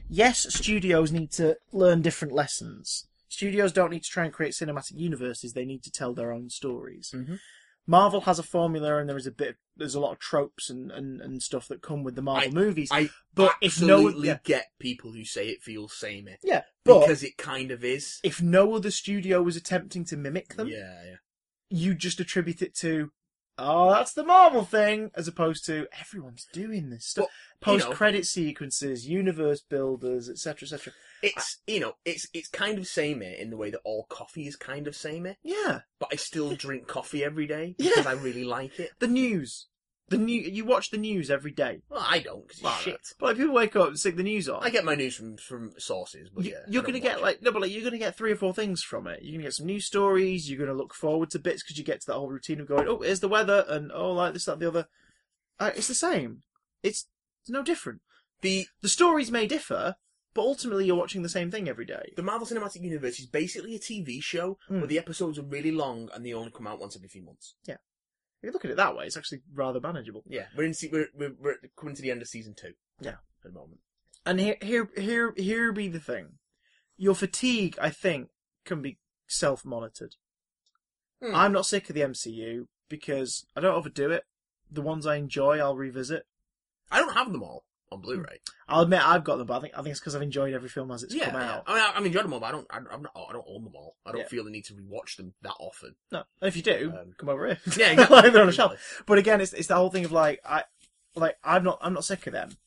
Yes, studios need to learn different lessons. Studios don't need to try and create cinematic universes, they need to tell their own stories. Mhm. Marvel has a formula and there is a bit, there's a lot of tropes and, and, and stuff that come with the Marvel I- movies. I but if no, absolutely yeah, get people who say it feels samey eh? yeah, but because it kind of is. if no other studio was attempting to mimic them, Yeah, yeah. you just attribute it to, oh, that's the Marvel thing, as opposed to everyone's doing this stuff. Well, you know- Post credit sequences, universe builders, etc., etc. It's you know, it's it's kind of samey in the way that all coffee is kind of samey, Yeah, but I still drink coffee every day Yeah. because I really like it. the news, the new. You watch the news every day. Well, I don't because Well, it's shit. But like people wake up and stick the news on. I get my news from from sources, but you, yeah, you're I going to don't get watch like no, but like you're going to get three or four things from it. You're going to get some news stories. You're going to look forward to bits because you get to that whole routine of going, oh, here's the weather, and oh, like this, that, and the other. Uh, it's the same. It's, it's no different. the The stories may differ, but ultimately you're watching the same thing every day. the Marvel Cinematic Universe is basically a TV show Mm. where the episodes are really long and they only come out once every few months. If you look at it that way, it's actually rather manageable. Yeah, we're in se- we're, we're we're coming to the end of season two. Yeah. at the moment. And here, here, here, here be the thing: your fatigue, I think, can be self-monitored. Hmm. I'm not sick of the MCU because I don't overdo it. The ones I enjoy, I'll revisit. I don't have them all on Blu-ray. I'll admit I've got them, but I think I think it's because I've enjoyed every film as it's yeah, come yeah. out. I mean, I- I've enjoyed them all, but I don't. I, I'm not. I don't own them all. I don't Yeah. feel the need to rewatch them that often. No, and if you do, Um, come over here. Yeah, exactly. like they're on a shelf. But again, it's it's the whole thing of like I, like I'm not I'm not sick of them.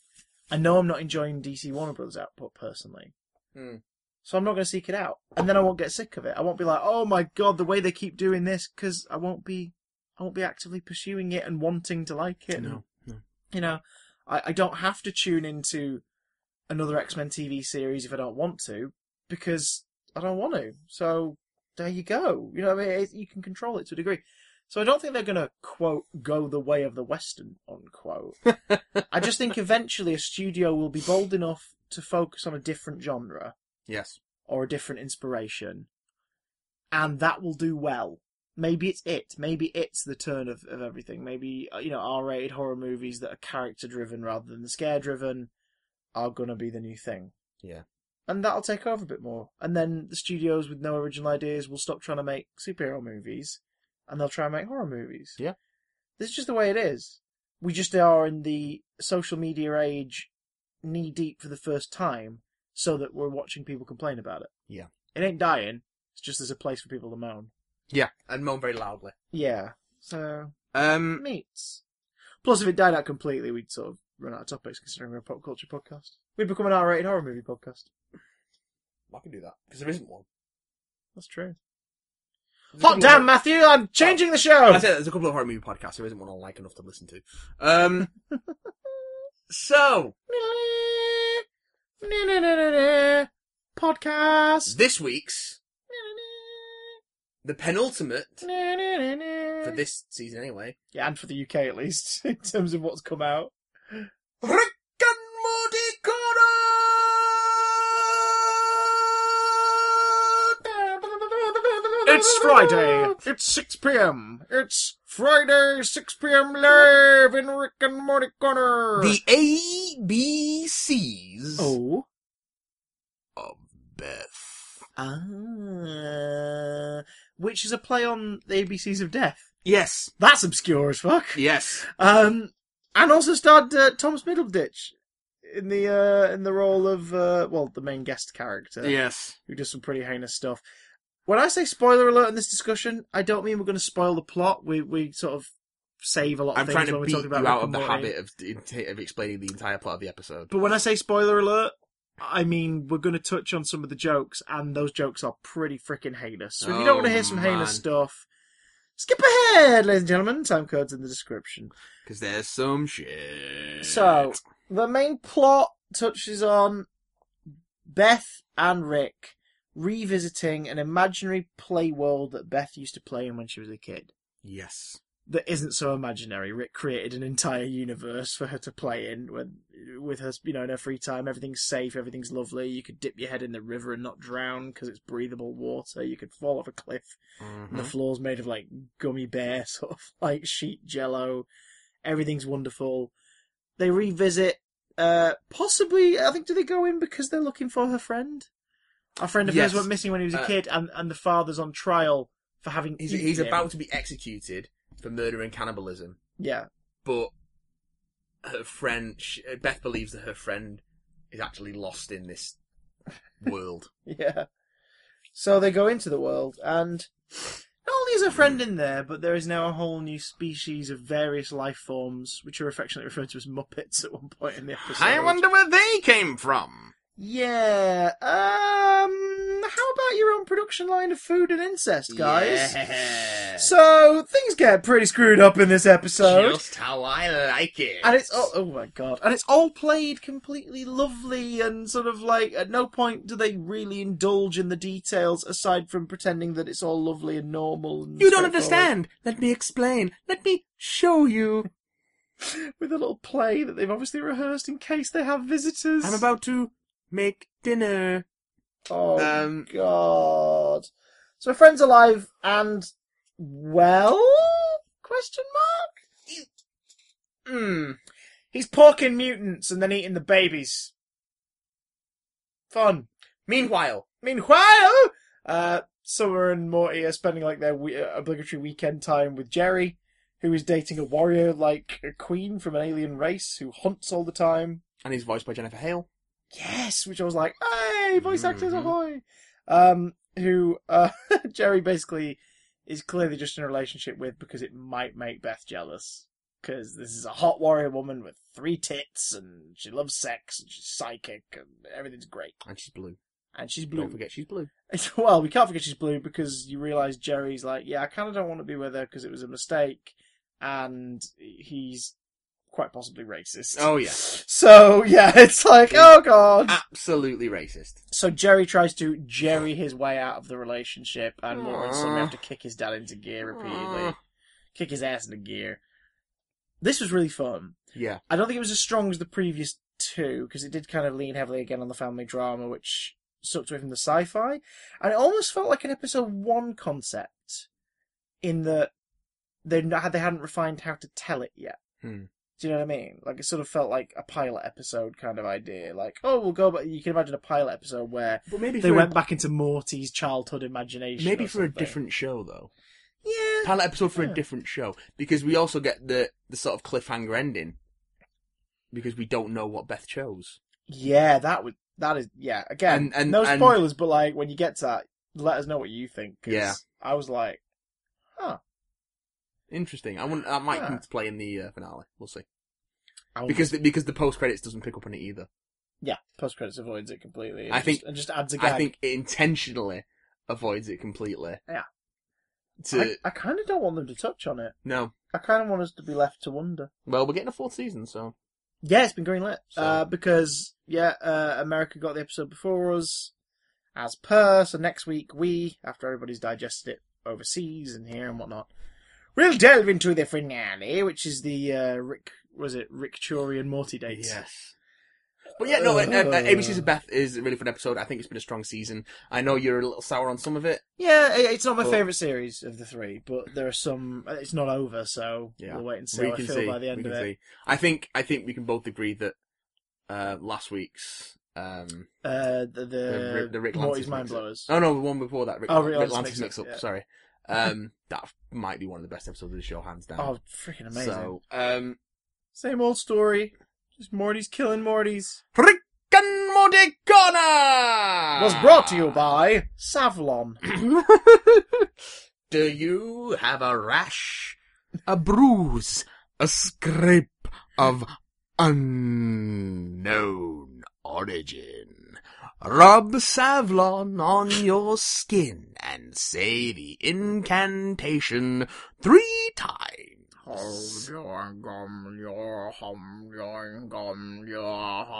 I know I'm not enjoying DC Warner Brothers output personally, Hmm. so I'm not going to seek it out, and then I won't get sick of it. I won't be like, oh my god, the way they keep doing this, because I won't be I won't be actively pursuing it and wanting to like it. No, no. you know, I, I don't have to tune into another X Men TV series if I don't want to because I don't want to. So there you go. You know, what I mean, it, you can control it to a degree. So I don't think they're going to quote go the way of the Western unquote. I just think eventually a studio will be bold enough to focus on a different genre Yes. or a different inspiration, and that will do well. Maybe it's it. Maybe it's the turn of, of everything. Maybe uh, you know R-rated horror movies that are character driven rather than scare driven are gonna be the new thing. Yeah. and that'll take over a bit more. And then the studios with no original ideas will stop trying to make superhero movies, and they'll try and make horror movies. Yeah. this is just the way it is. We just are in the social media age, knee deep for the first time, so that we're watching people complain about it. Yeah. it ain't dying. It's just there's a place for people to moan. Yeah, and moan very loudly. Yeah, so Um, meets. Plus, if it died out completely, we'd sort of run out of topics considering we're a pop culture podcast. We'd become an R-rated horror movie podcast. I can do that because there isn't one. That's true. There's Hot damn, of- Matthew! I'm changing the show. I said there's a couple of horror movie podcasts. There isn't one I like enough to listen to. Um, so Podcast. this week's the penultimate for this season, anyway. Yeah, and for the UK at least, in terms of what's come out. Rick and Morty Corner. It's Friday. It's 6 p.m. It's Friday, 6 p.m. live in Rick and Morty Corner. The ABCs oh. of Beth. Ah. Which is a play on the ABCs of Death. Yes, That's obscure as fuck. yes. Um, and also starred uh, Thomas Middleditch in the uh, in the role of uh, well, the main guest character, Yes. who does some pretty heinous stuff. When I say spoiler alert in this discussion, I don't mean we're going to spoil the plot. We we sort of save a lot of I'm things trying to when we're beat talking you about out Rick of the Morty. habit of, of explaining the entire plot of the episode. But when I say spoiler alert, I mean we're going to touch on some of the jokes, and those jokes are pretty freaking heinous. So if you don't want to Oh, hear some man. heinous stuff, skip ahead, ladies and gentlemen. Time code's in the description. Because there's some shit. So the main plot touches on Beth and Rick revisiting an imaginary play world that Beth used to play in when she was a kid. Yes. That isn't so imaginary. Rick created an entire universe for her to play in when, with her, you know, in her free time. Everything's safe, everything's lovely. You could dip your head in the river and not drown because it's breathable water. You could fall off a cliff and the floor's made of like gummy bear sort of like sheet jello. Everything's wonderful. They revisit. Uh, possibly, I think, do they go in because they're looking for her friend? A friend of Yes. hers went missing when he was a Uh, kid, and and the father's on trial for having. He's, he's about to be executed for murder and cannibalism, Yeah, but her friend, sh Beth believes that her friend is actually lost in this world. yeah. So they go into the world, and not only is her friend in there, but there is now a whole new species of various life forms, which are affectionately referred to as Muppets at one point in the episode. I wonder where they came from. Yeah. Um. How about your own production line of food and incest, guys? Yeah. So things get pretty screwed up in this episode. Just how I like it. And it's all, oh my god, and it's all played completely lovely and sort of like at no point do they really indulge in the details aside from pretending that it's all lovely and normal. And You don't understand. Let me explain. Let me show you. With a little play that they've obviously rehearsed in case they have visitors. I'm about to make dinner. Oh Um, god. So my friend's alive and well? Question mark. Hmm. He's porking mutants and then eating the babies. Fun. Meanwhile, Meanwhile, uh, Summer and Morty are spending like their we- uh, obligatory weekend time with Jerry, who is dating a warrior like a queen from an alien race who hunts all the time. and he's voiced by Jennifer Hale. Yes, which I was like, hey, voice actors Mhm. ahoy! Um, who uh, Jerry basically is clearly just in a relationship with because it might make Beth jealous. Because this is a hot warrior woman with three tits, and she loves sex, and she's psychic, and everything's great. And she's blue. And she's blue. Don't forget she's blue. It's, well, we can't forget she's blue because you realise Jerry's like, yeah, I kind of don't want to be with her because it was a mistake, and he's quite possibly racist. Oh, yeah. So yeah, it's like, oh god. Absolutely racist. So Jerry tries to Jerry his way out of the relationship, and Morty and Summer have to kick his dad into gear repeatedly, Aw. kick his ass into gear. This was really fun. Yeah. I don't think it was as strong as the previous two because it did kind of lean heavily again on the family drama, which sucked away from the sci-fi, and it almost felt like an episode one concept, in that they they hadn't refined how to tell it yet. Hmm. Do you know what I mean? Like it sort of felt like a pilot episode kind of idea. Like, oh, we'll go, but you can imagine a pilot episode where But maybe they went a, back into Morty's childhood imagination. maybe or for a different show though. yeah. Pilot episode for Yeah. a different show because we also get the the sort of cliffhanger ending because we don't know what Beth chose. Yeah, that would that is yeah. Again, And- and- no and- spoilers, but like when you get to that, let us know what you think. 'cause Yeah. I was like, huh, Interesting. I want that might Yeah. come to play in the uh, finale. We'll see. I Because the, because the post credits doesn't pick up on it either. yeah, post credits avoids it completely. It I just- think- it just adds a gag. I think it intentionally avoids it completely. Yeah. To I, I kind of don't want them to touch on it. no. I kind of want us to be left to wonder. Well, we're getting a fourth season, so Yeah, it's been greenlit. So- Uh, because, yeah, uh, America got the episode before us, as per, so next week we, after everybody's digested it overseas and here and whatnot, we'll delve into the finale, which is the, uh, Rick, was it Rickchurian Mortydates? yes. But yeah, no. Uh, uh, Uh. ABC's of Beth is a really fun episode. I think it's been a strong season. I know you're a little sour on some of it. Yeah, it's not my But- favourite series of the three, but there are some, uh, it's not over, so Yeah. we'll wait and see we how I feel see. by the end of it. see. I think I think we can both agree that uh, last week's um, Uh, the, the, The Rick- Morty's Mind. Blowers. oh no, the one before that, Rick, Oh, Rick Ricklantis Mixup. yeah. Sorry, um, that might be one of the best episodes of the show, hands down. Oh, freaking amazing. So, um, Same old story. Just Morty's killing Morty's. Rick and Morty Corner Was brought to you by Savlon. Do you have a rash, a bruise, a scrape of unknown origin? Rub Savlon on your skin and say the incantation three times.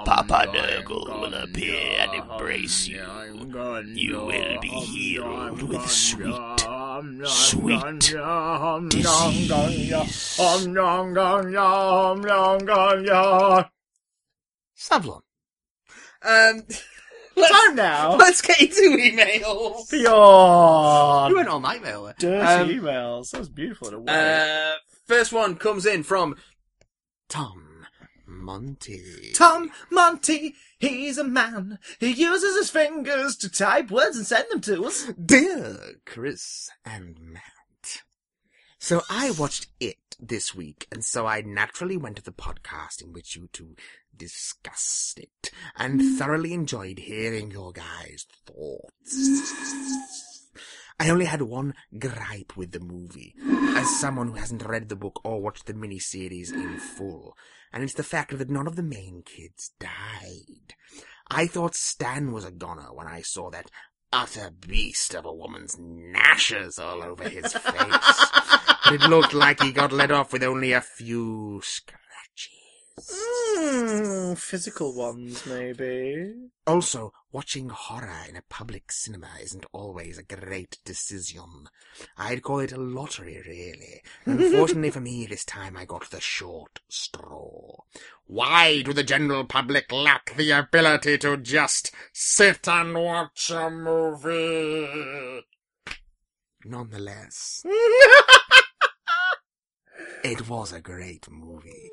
Papa Nurgle will appear and embrace you. You will be healed with sweet, sweet disease. Savlon. Um, let's, Time now. let's get into emails. Beyond. You went all night mail. Dirty Um, emails. That was beautiful a. Uh, first one comes in from Tom Monty. Tom Monty, he's a man. He uses his fingers to type words and send them to us. Dear Chris and Matt. So I watched it this week, and so I naturally went to the podcast in which you two discussed it, and hmm. thoroughly enjoyed hearing your guys' thoughts. I only had one gripe with the movie, as someone who hasn't read the book or watched the miniseries in full, and it's the fact that none of the main kids died. I thought Stan was a goner when I saw that utter beast of a woman's gnashes all over his face. but it looked like he got let off with only a few scratches. Mm, physical ones, maybe. Also, watching horror in a public cinema isn't always a great decision. I'd call it a lottery, really. Unfortunately for me, this time I got the short straw. Why do the general public lack the ability to just sit and watch a movie? Nonetheless, it was a great movie.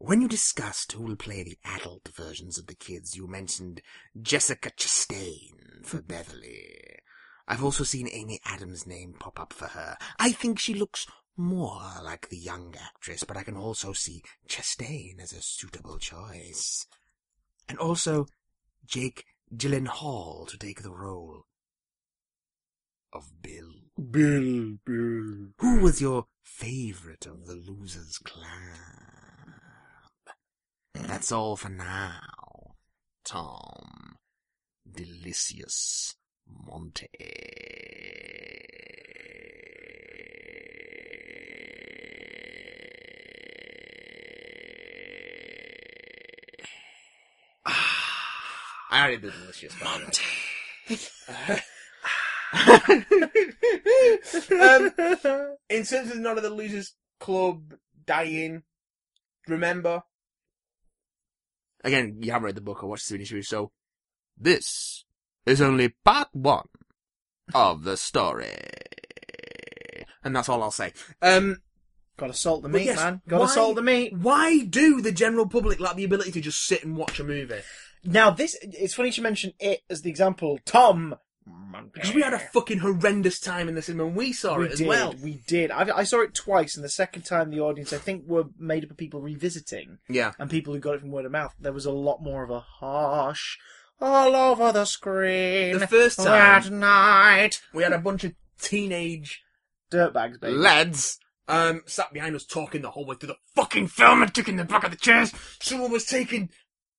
Pretty darn great. When you discussed who will play the adult versions of the kids, you mentioned Jessica Chastain for mm-hmm. Beverly. I've also seen Amy Adams' name pop up for her. I think she looks more like the young actress, but I can also see Chastain as a suitable choice. And also Jake Gyllenhaal to take the role of Bill. Bill, Bill. Who was your favorite of the Losers Club? That's all for now. Tom. Delicious Monte. I already did delicious, Monte. um, in terms of none of the losers club dying, remember? Again, you haven't read the book or watched the series, so This is only part one of the story. And that's all I'll say. Um, Gotta salt the meat, yes, man. Gotta why- salt the meat. why do the general public lack the ability to just sit and watch a movie? Now, this, it's funny you mention it as the example. Tom. Because we had a fucking horrendous time in the cinema and we saw we it as did, well. We did. I, I saw it twice, and the second time the audience, I think, were made up of people revisiting Yeah. and people who got it from word of mouth. There was a lot more of a harsh all over the screen. The first that time night. we had a bunch of teenage Dirtbags, baby. lads um, sat behind us talking the whole way through the fucking film and kicking the back of the chairs. Someone was taking.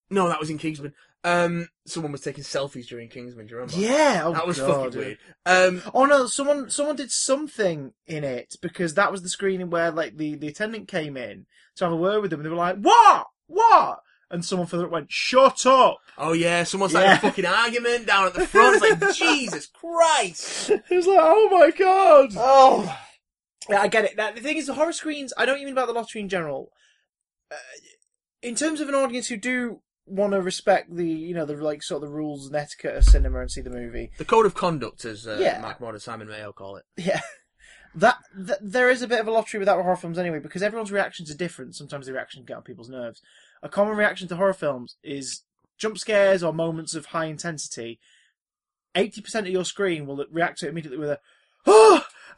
No, that was in Kingsman. Um, someone was taking selfies during Kingsman. Do you remember? yeah, oh that was God, fucking weird. Um, Oh no! Someone someone did something in it because that was the screening where like the, the attendant came in to have a word with them and they were like, "What? What?" And someone further up went, "Shut up!" oh yeah, someone started Yeah. a fucking argument down at the front. It's like Jesus Christ. It was like, "Oh my god!" Oh, Yeah, I get it. Now, the thing is, the horror screens. I don't even mean about the lottery in general. Uh, in terms of an audience who do want to respect the, you know, the like sort of the rules and etiquette of cinema and see the movie, the code of conduct, as uh, Yeah. Mark Kermode and Simon Mayo call it. Yeah. That, th there is a bit of a lottery with that with horror films anyway, because everyone's reactions are different. Sometimes the reactions get on people's nerves. A common reaction to horror films is jump scares or moments of high intensity. Eighty percent of your screen will react to it immediately with a oh,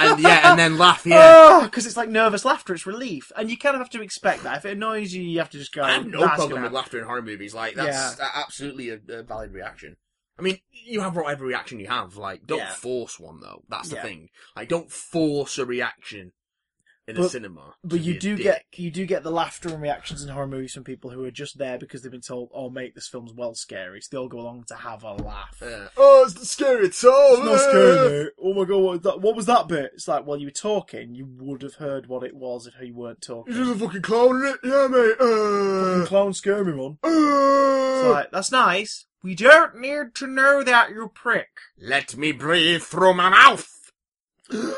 And yeah, and then laugh. Yeah. Ah, because it's like nervous laughter. It's relief, and you kind of have to expect that. If it annoys you, you have to just go. I have no problem with laughter in horror movies. Like that's a- absolutely a, a valid reaction. I mean, you have whatever reaction you have. Like, don't Yeah. force one though. That's the Yeah. thing. Like, don't force a reaction in a But- cinema. But you do get you do get the laughter and reactions in horror movies from people who are just there because they've been told, "Oh, mate, this film's well scary." So they all go along to have a laugh. Yeah. Oh, it's not scary at all. It's not scary, mate. Oh my god, what was that? What was that bit? It's like, well, you were talking, you would have heard what it was if you weren't talking. You're just a fucking clown, in it? Yeah, mate. Fucking Uh, clown scare me, man. It's uh. like, that's nice. We don't need to know that, you prick. Let me breathe through my mouth. Um,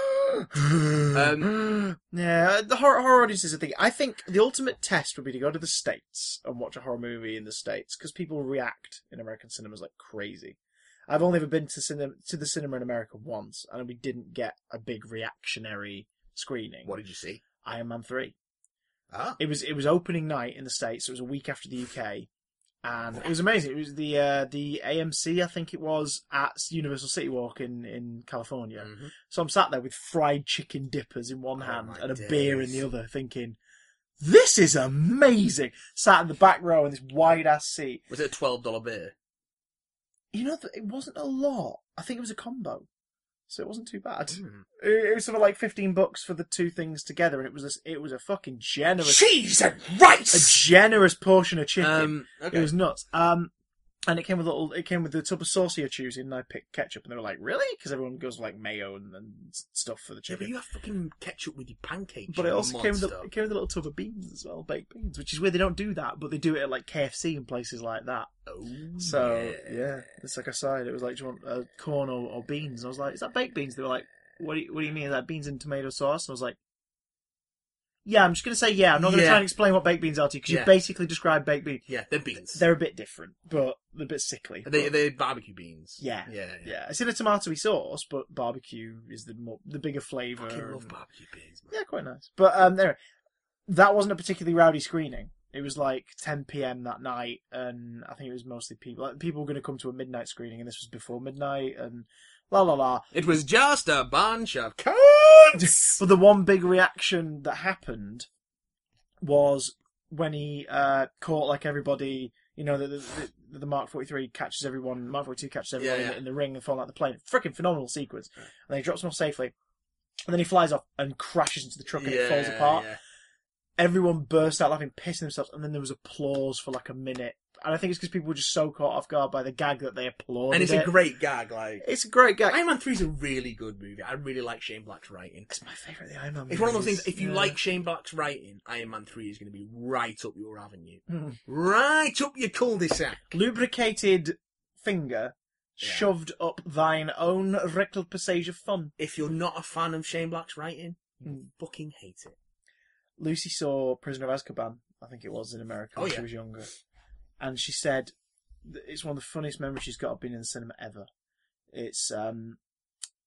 Yeah, the horror, horror audience is a thing. I think the ultimate test would be to go to the States and watch a horror movie in the States, because people react in American cinemas like crazy. I've only ever been to cinema, to the cinema in America once, and we didn't get a big reactionary screening. what did you see? Iron Man 3. Ah, It was it was opening night in the states. It was a week after the UK, and it was amazing. It was the uh, the AMC, I think it was at Universal City Walk in in California. mhm. So I'm sat there with fried chicken dippers in one Oh, hand and a beer in the other, thinking, "This is amazing." Sat in the back row in this wide ass seat. Was it a twelve dollar beer? You know, it wasn't a lot. I think it was a combo, so it wasn't too bad. Mm. It, it was sort of like fifteen bucks for the two things together, and it was a, it was a fucking generous Cheese and a generous portion of chicken. Um, okay. It was nuts. Um, and it came with a little. It came with the tub of sauce you're choosing, and I picked ketchup, and they were like, "Really?" Because everyone goes like mayo and, and stuff for the chicken. Yeah, but you have fucking ketchup with your pancakes. but it also came with, a, it came with a little tub of beans as well, baked beans, which is weird. They don't do that, but they do it at like KFC and places like that. Oh, So yeah, it's like a side. It was like, "Do you want uh, corn or, or beans?" And I was like, "Is that baked beans?" They were like, "What do you, what do you mean? Is that beans and tomato sauce?" And I was like. Yeah, I'm just going to say yeah. I'm not going to Yeah. try and explain what baked beans are to you because Yeah. you basically described baked beans. Yeah, they're beans. They're a bit different, but they're a bit sickly. Are they But- they barbecue beans. Yeah. yeah, yeah. yeah, it's in a tomatoey sauce, but barbecue is the more the bigger flavour. Fucking love and- barbecue beans. Man. Yeah, quite nice. But um, there, that wasn't a particularly rowdy screening. It was like 10 p.m. that night, and I think it was mostly people. Like, people were going to come to a midnight screening, and this was before midnight, and la la la. It was just a bunch of cunts. But the one big reaction that happened was when he uh, caught like everybody. You know, the, the, the Mark 43 catches everyone, Mark 42 catches everyone Yeah, In, yeah. the, in the ring and falling out the plane. Freaking phenomenal sequence. And then he drops them off safely. And then he flies off and crashes into the truck and it falls apart. yeah. Everyone burst out laughing, pissing themselves, and then there was applause for like a minute. And I think it's because people were just so caught off guard by the gag that they applauded. And it's it. a great gag. Like it's a great gag. Iron Man Three is a really good movie. I really like Shane Black's writing. It's my favourite of the Iron Man It's one of those things. If you Yeah. like Shane Black's writing, Iron Man Three is going to be right up your avenue, Hmm. right up your cul-de-sac. lubricated finger Yeah. shoved up thine own rectal passage of fun. If you're not a fan of Shane Black's writing, you Hmm. fucking hate it. Lucy saw Prisoner of Azkaban, I think it was in America when Oh, she was younger, and she said it's one of the funniest memories she's got of being in the cinema ever. It's um,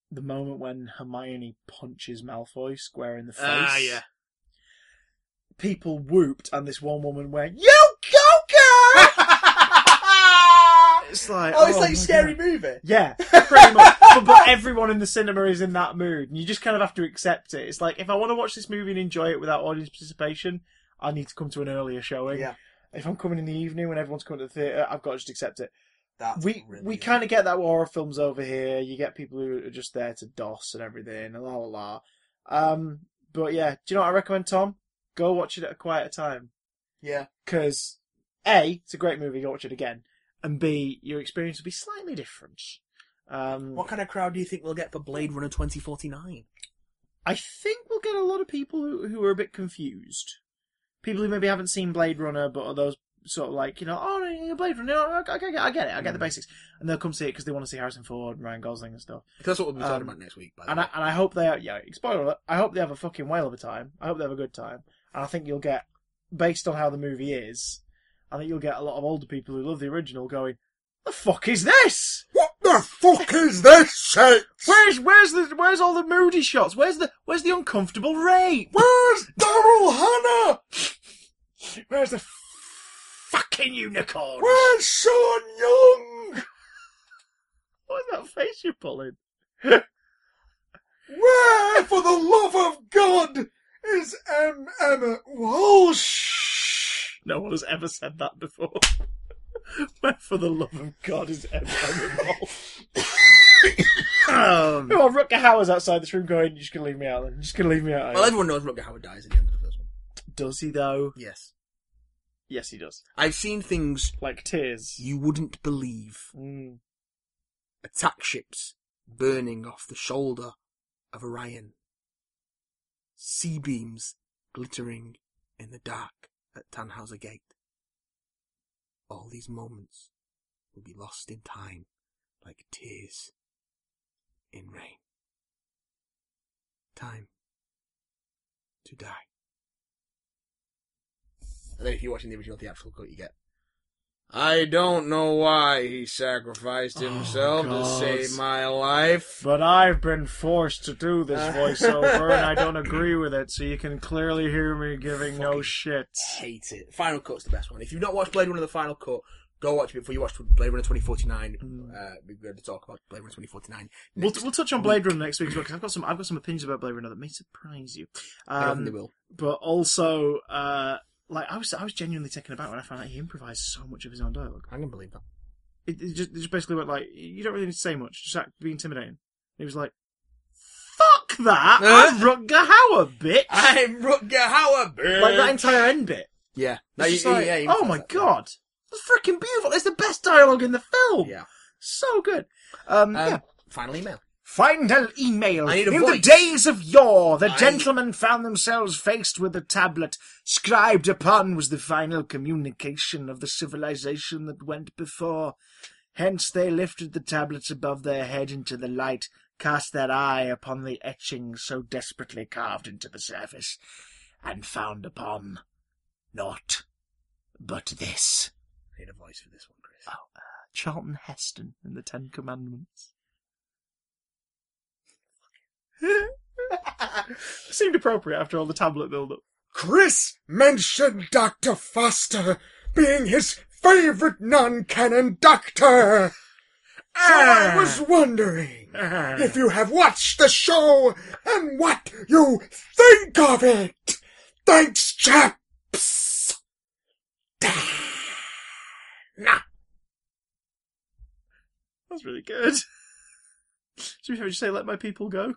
the moment when Hermione punches Malfoy square in the face. Ah, yeah. People whooped, and this one woman went, "You go, girl!" It's like, oh, it's like a scary God. movie. Yeah, pretty much. but, but everyone in the cinema is in that mood, and you just kind of have to accept it. It's like if I want to watch this movie and enjoy it without audience participation, I need to come to an earlier showing. Yeah. If I'm coming in the evening when everyone's coming to the theatre, I've got to just accept it. That's we we kind of get that with horror films over here. You get people who are just there to dos and everything, and la la la. Um, but yeah, do you know what I recommend, Tom? Go watch it at a quieter time Yeah. because a it's a great movie. Go watch it again, and b your experience will be slightly different. Um, What kind of crowd do you think we'll get for Blade Runner 2049? I think we'll get a lot of people who, who are a bit confused. People who maybe haven't seen Blade Runner, but are those sort of like, you know, oh, Blade Runner, no, I, I, get- I get it, I get the Mm. basics. And they'll come see it because they want to see Harrison Ford and Ryan Gosling and stuff. That's what we'll be talking Um, about next week. By the And way. I, and I hope they, are, yeah, spoiler alert, I hope they have a fucking whale of a time. I hope they have a good time. And I think you'll get, based on how the movie is, I think you'll get a lot of older people who love the original going, the fuck is this? What the fuck is this shit? Where's where's the where's all the moody shots? Where's the where's the uncomfortable rape? Where's Daryl Hannah? Where's the fucking unicorn? Where's Sean Young? What's that face you're pulling? Where, for the love of God, is M. Emmet Walsh? No one has ever said that before. Where, for the love of God, is Emma involved? Um, on, Rutger Hauer's outside this room going, you're just gonna leave me out then. You're just gonna leave me out. well, everyone knows Rutger Hauer dies at the end of the first one. does he though? Yes. Yes, he does. I've seen things Like tears. you wouldn't believe. Mm. Attack ships burning off the shoulder of Orion. C-beams glittering in the dark at Tannhauser Gate. All these moments will be lost in time like tears in rain. Time to die. And then if you're watching the original theatrical cut, you get. I don't know why he sacrificed himself to save my life. But I've been forced to do this voiceover and I don't agree with it, so you can clearly hear me giving no shit. Hate it. Final Cut's the best one. If you've not watched Blade Runner the Final Cut, go watch it before you watch Blade Runner 2049. Uh, we're going to talk about Blade Runner 2049. We'll, next. we'll touch on Blade Runner next week as well, because I've got some I've got some opinions about Blade Runner that may surprise you. I don't Um, they will. but also, uh, like I was I was genuinely taken aback when I found out he improvised so much of his own dialogue. I can believe that. It, it just it just basically went like, you don't really need to say much, just act, be intimidating. And he was like, "Fuck that! I'm Rutger Hauer, bitch!" I'm Rutger Hauer, bitch. like that entire end bit. Yeah. No, you- like, yeah, you oh my that, god, it's freaking beautiful! It's the best dialogue in the film. Yeah. So good. Um, Um, yeah. Final email. Final email. I need a In voice. the days of yore, the I- gentlemen found themselves faced with a tablet. Scribed upon was the final communication of the civilization that went before. Hence they lifted the tablets above their head into the light, cast their eye upon the etchings so desperately carved into the surface, and found upon naught but this. I need a voice for this one, Chris. Oh, uh, Charlton Heston in the Ten Commandments. Seemed appropriate after all the tablet build-up. Chris mentioned Dr. Foster being his favorite non-canon doctor. So I ah. was wondering ah. if you have watched the show and what you think of it. Thanks, chaps. Nah. That's really good. Should we just say, let my people go?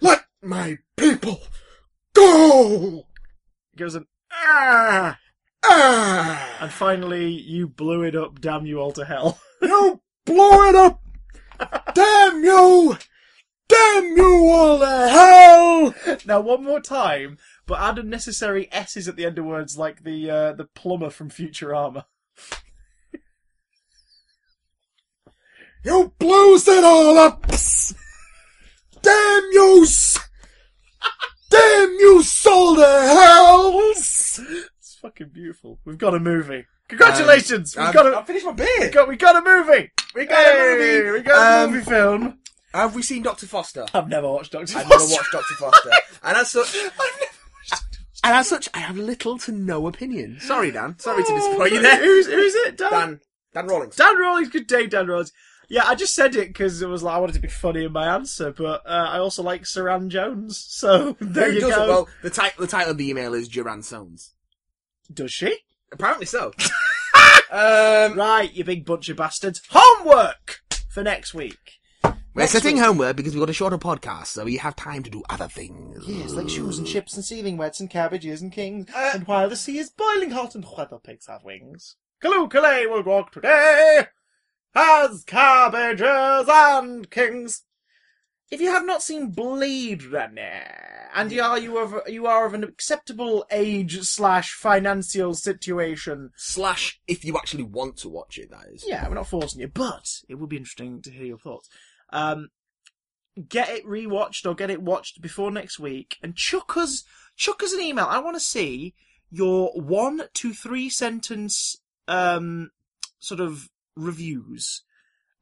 Let my people go. It goes an, ah! Ah, And finally, you blew it up, damn you all to hell. you blew it up. Damn you. Damn you all to hell. now, one more time, but add unnecessary S's at the end of words like the, uh, the plumber from Futurama. You blows it all up! Damn you! Damn you, soul to hells! It's fucking beautiful. We've got a movie. Congratulations! Um, we got a I've finished my we got we got a movie. We got a Hey, movie. We got a Um, movie film. Have we seen Doctor Foster? I've never watched Doctor. Foster. I've never watched Doctor Foster, and as such, and as such, I have little to no opinion. Sorry, Dan. Sorry to disappoint you there. Who's who's it? Dan. Dan. Dan Rawlings. Dan Rawlings. Good day, Dan Rawlings. Yeah, I just said it because it was like I wanted to be funny in my answer, but uh, I also like Suranne Jones. So there Who you doesn't? go. Well, the title the title of the email is Duran Sones. Does she? Apparently so. um, Right, you big bunch of bastards. Homework for next week. we're Next setting week- homework because we've got a shorter podcast, so we have time to do other things. Yes, like shoes and chips and sealing wets and cabbages and kings. Uh, and while the sea is boiling hot and whether pigs have wings, Kaloo Kalay will walk today as cabbages and kings. If you have not seen Blade Runner, and you are you of you are of an acceptable age slash financial situation, Slash, if you actually want to watch it, that is. yeah, we're not forcing you, but it would be interesting to hear your thoughts. Um, get it rewatched or get it watched before next week, and chuck us chuck us an email. I want to see your one to three sentence um sort of reviews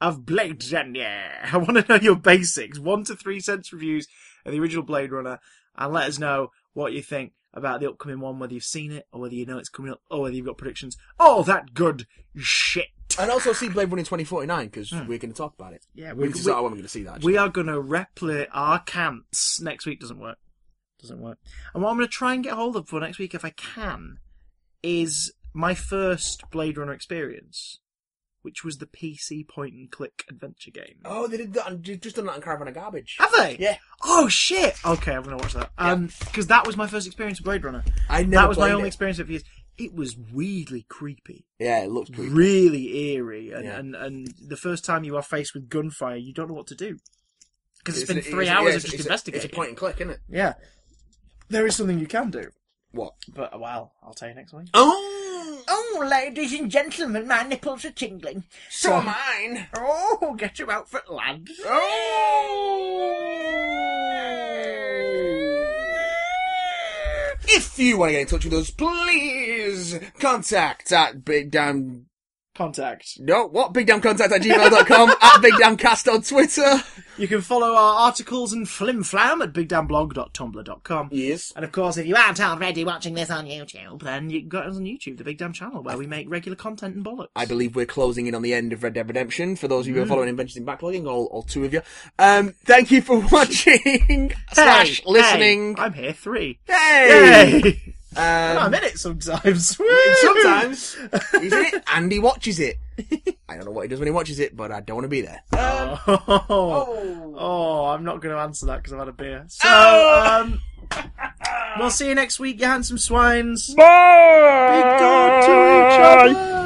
of Blade Runner. I want to know your basics, one to three sentence reviews of the original Blade Runner, and let us know what you think about the upcoming one, whether you've seen it or whether you know it's coming up, or whether you've got predictions. All that good shit. And also see Blade Runner 2049, because Hmm. we're going to talk about it. Yeah, We, we, we, we, when we're going to see that. actually. we are going to replicate our camps. next week. Doesn't work. Doesn't work. And what I'm going to try and get hold of for next week, if I can, is my first Blade Runner experience, which was the PC point and click adventure game. Oh, they did that. on- they've just done that on Caravan of Garbage. Have they? Yeah. Oh shit! Okay, I'm gonna watch that. Um, because that was my first experience with Blade Runner. I never that was my played only it. experience with years. It was weirdly creepy, Yeah, it looks creepy. really eerie, and, Yeah. and and the first time you are faced with gunfire, you don't know what to do because it's been three it's- hours yeah, of just it's a- investigating. It's a point and click, isn't it? Yeah, there is something you can do, What? but well, I'll tell you next week. Oh, Oh, ladies and gentlemen, my nipples are tingling. so So- mine. Oh, get your outfit, lads. Oh! If you want to get in touch with us, please contact at Big Damn. Contact. No, what? BigDamnContact at gmail.com, at BigDamnCast on Twitter. You can follow our articles and flimflam at BigDamnBlog.tumblr.com. Yes. And of course, if you aren't already watching this on YouTube, then you can go us on YouTube, the Big Damn Channel, where we make regular content and bollocks. I believe we're closing in on the end of Red Dead Redemption. For those of you who are following Inventions in Backlogging, all, all two of you. Um, thank you for watching slash Hey, listening. hey, I'm here three. Hey! Yay! Um, I'm in it sometimes. sometimes he's in it and he watches it. I don't know what he does when he watches it, but I don't want to be there. Oh, Oh. oh, I'm not going to answer that because I've had a beer. So, Oh. um, we'll see you next week, you handsome swines. Bye. Be good to each other.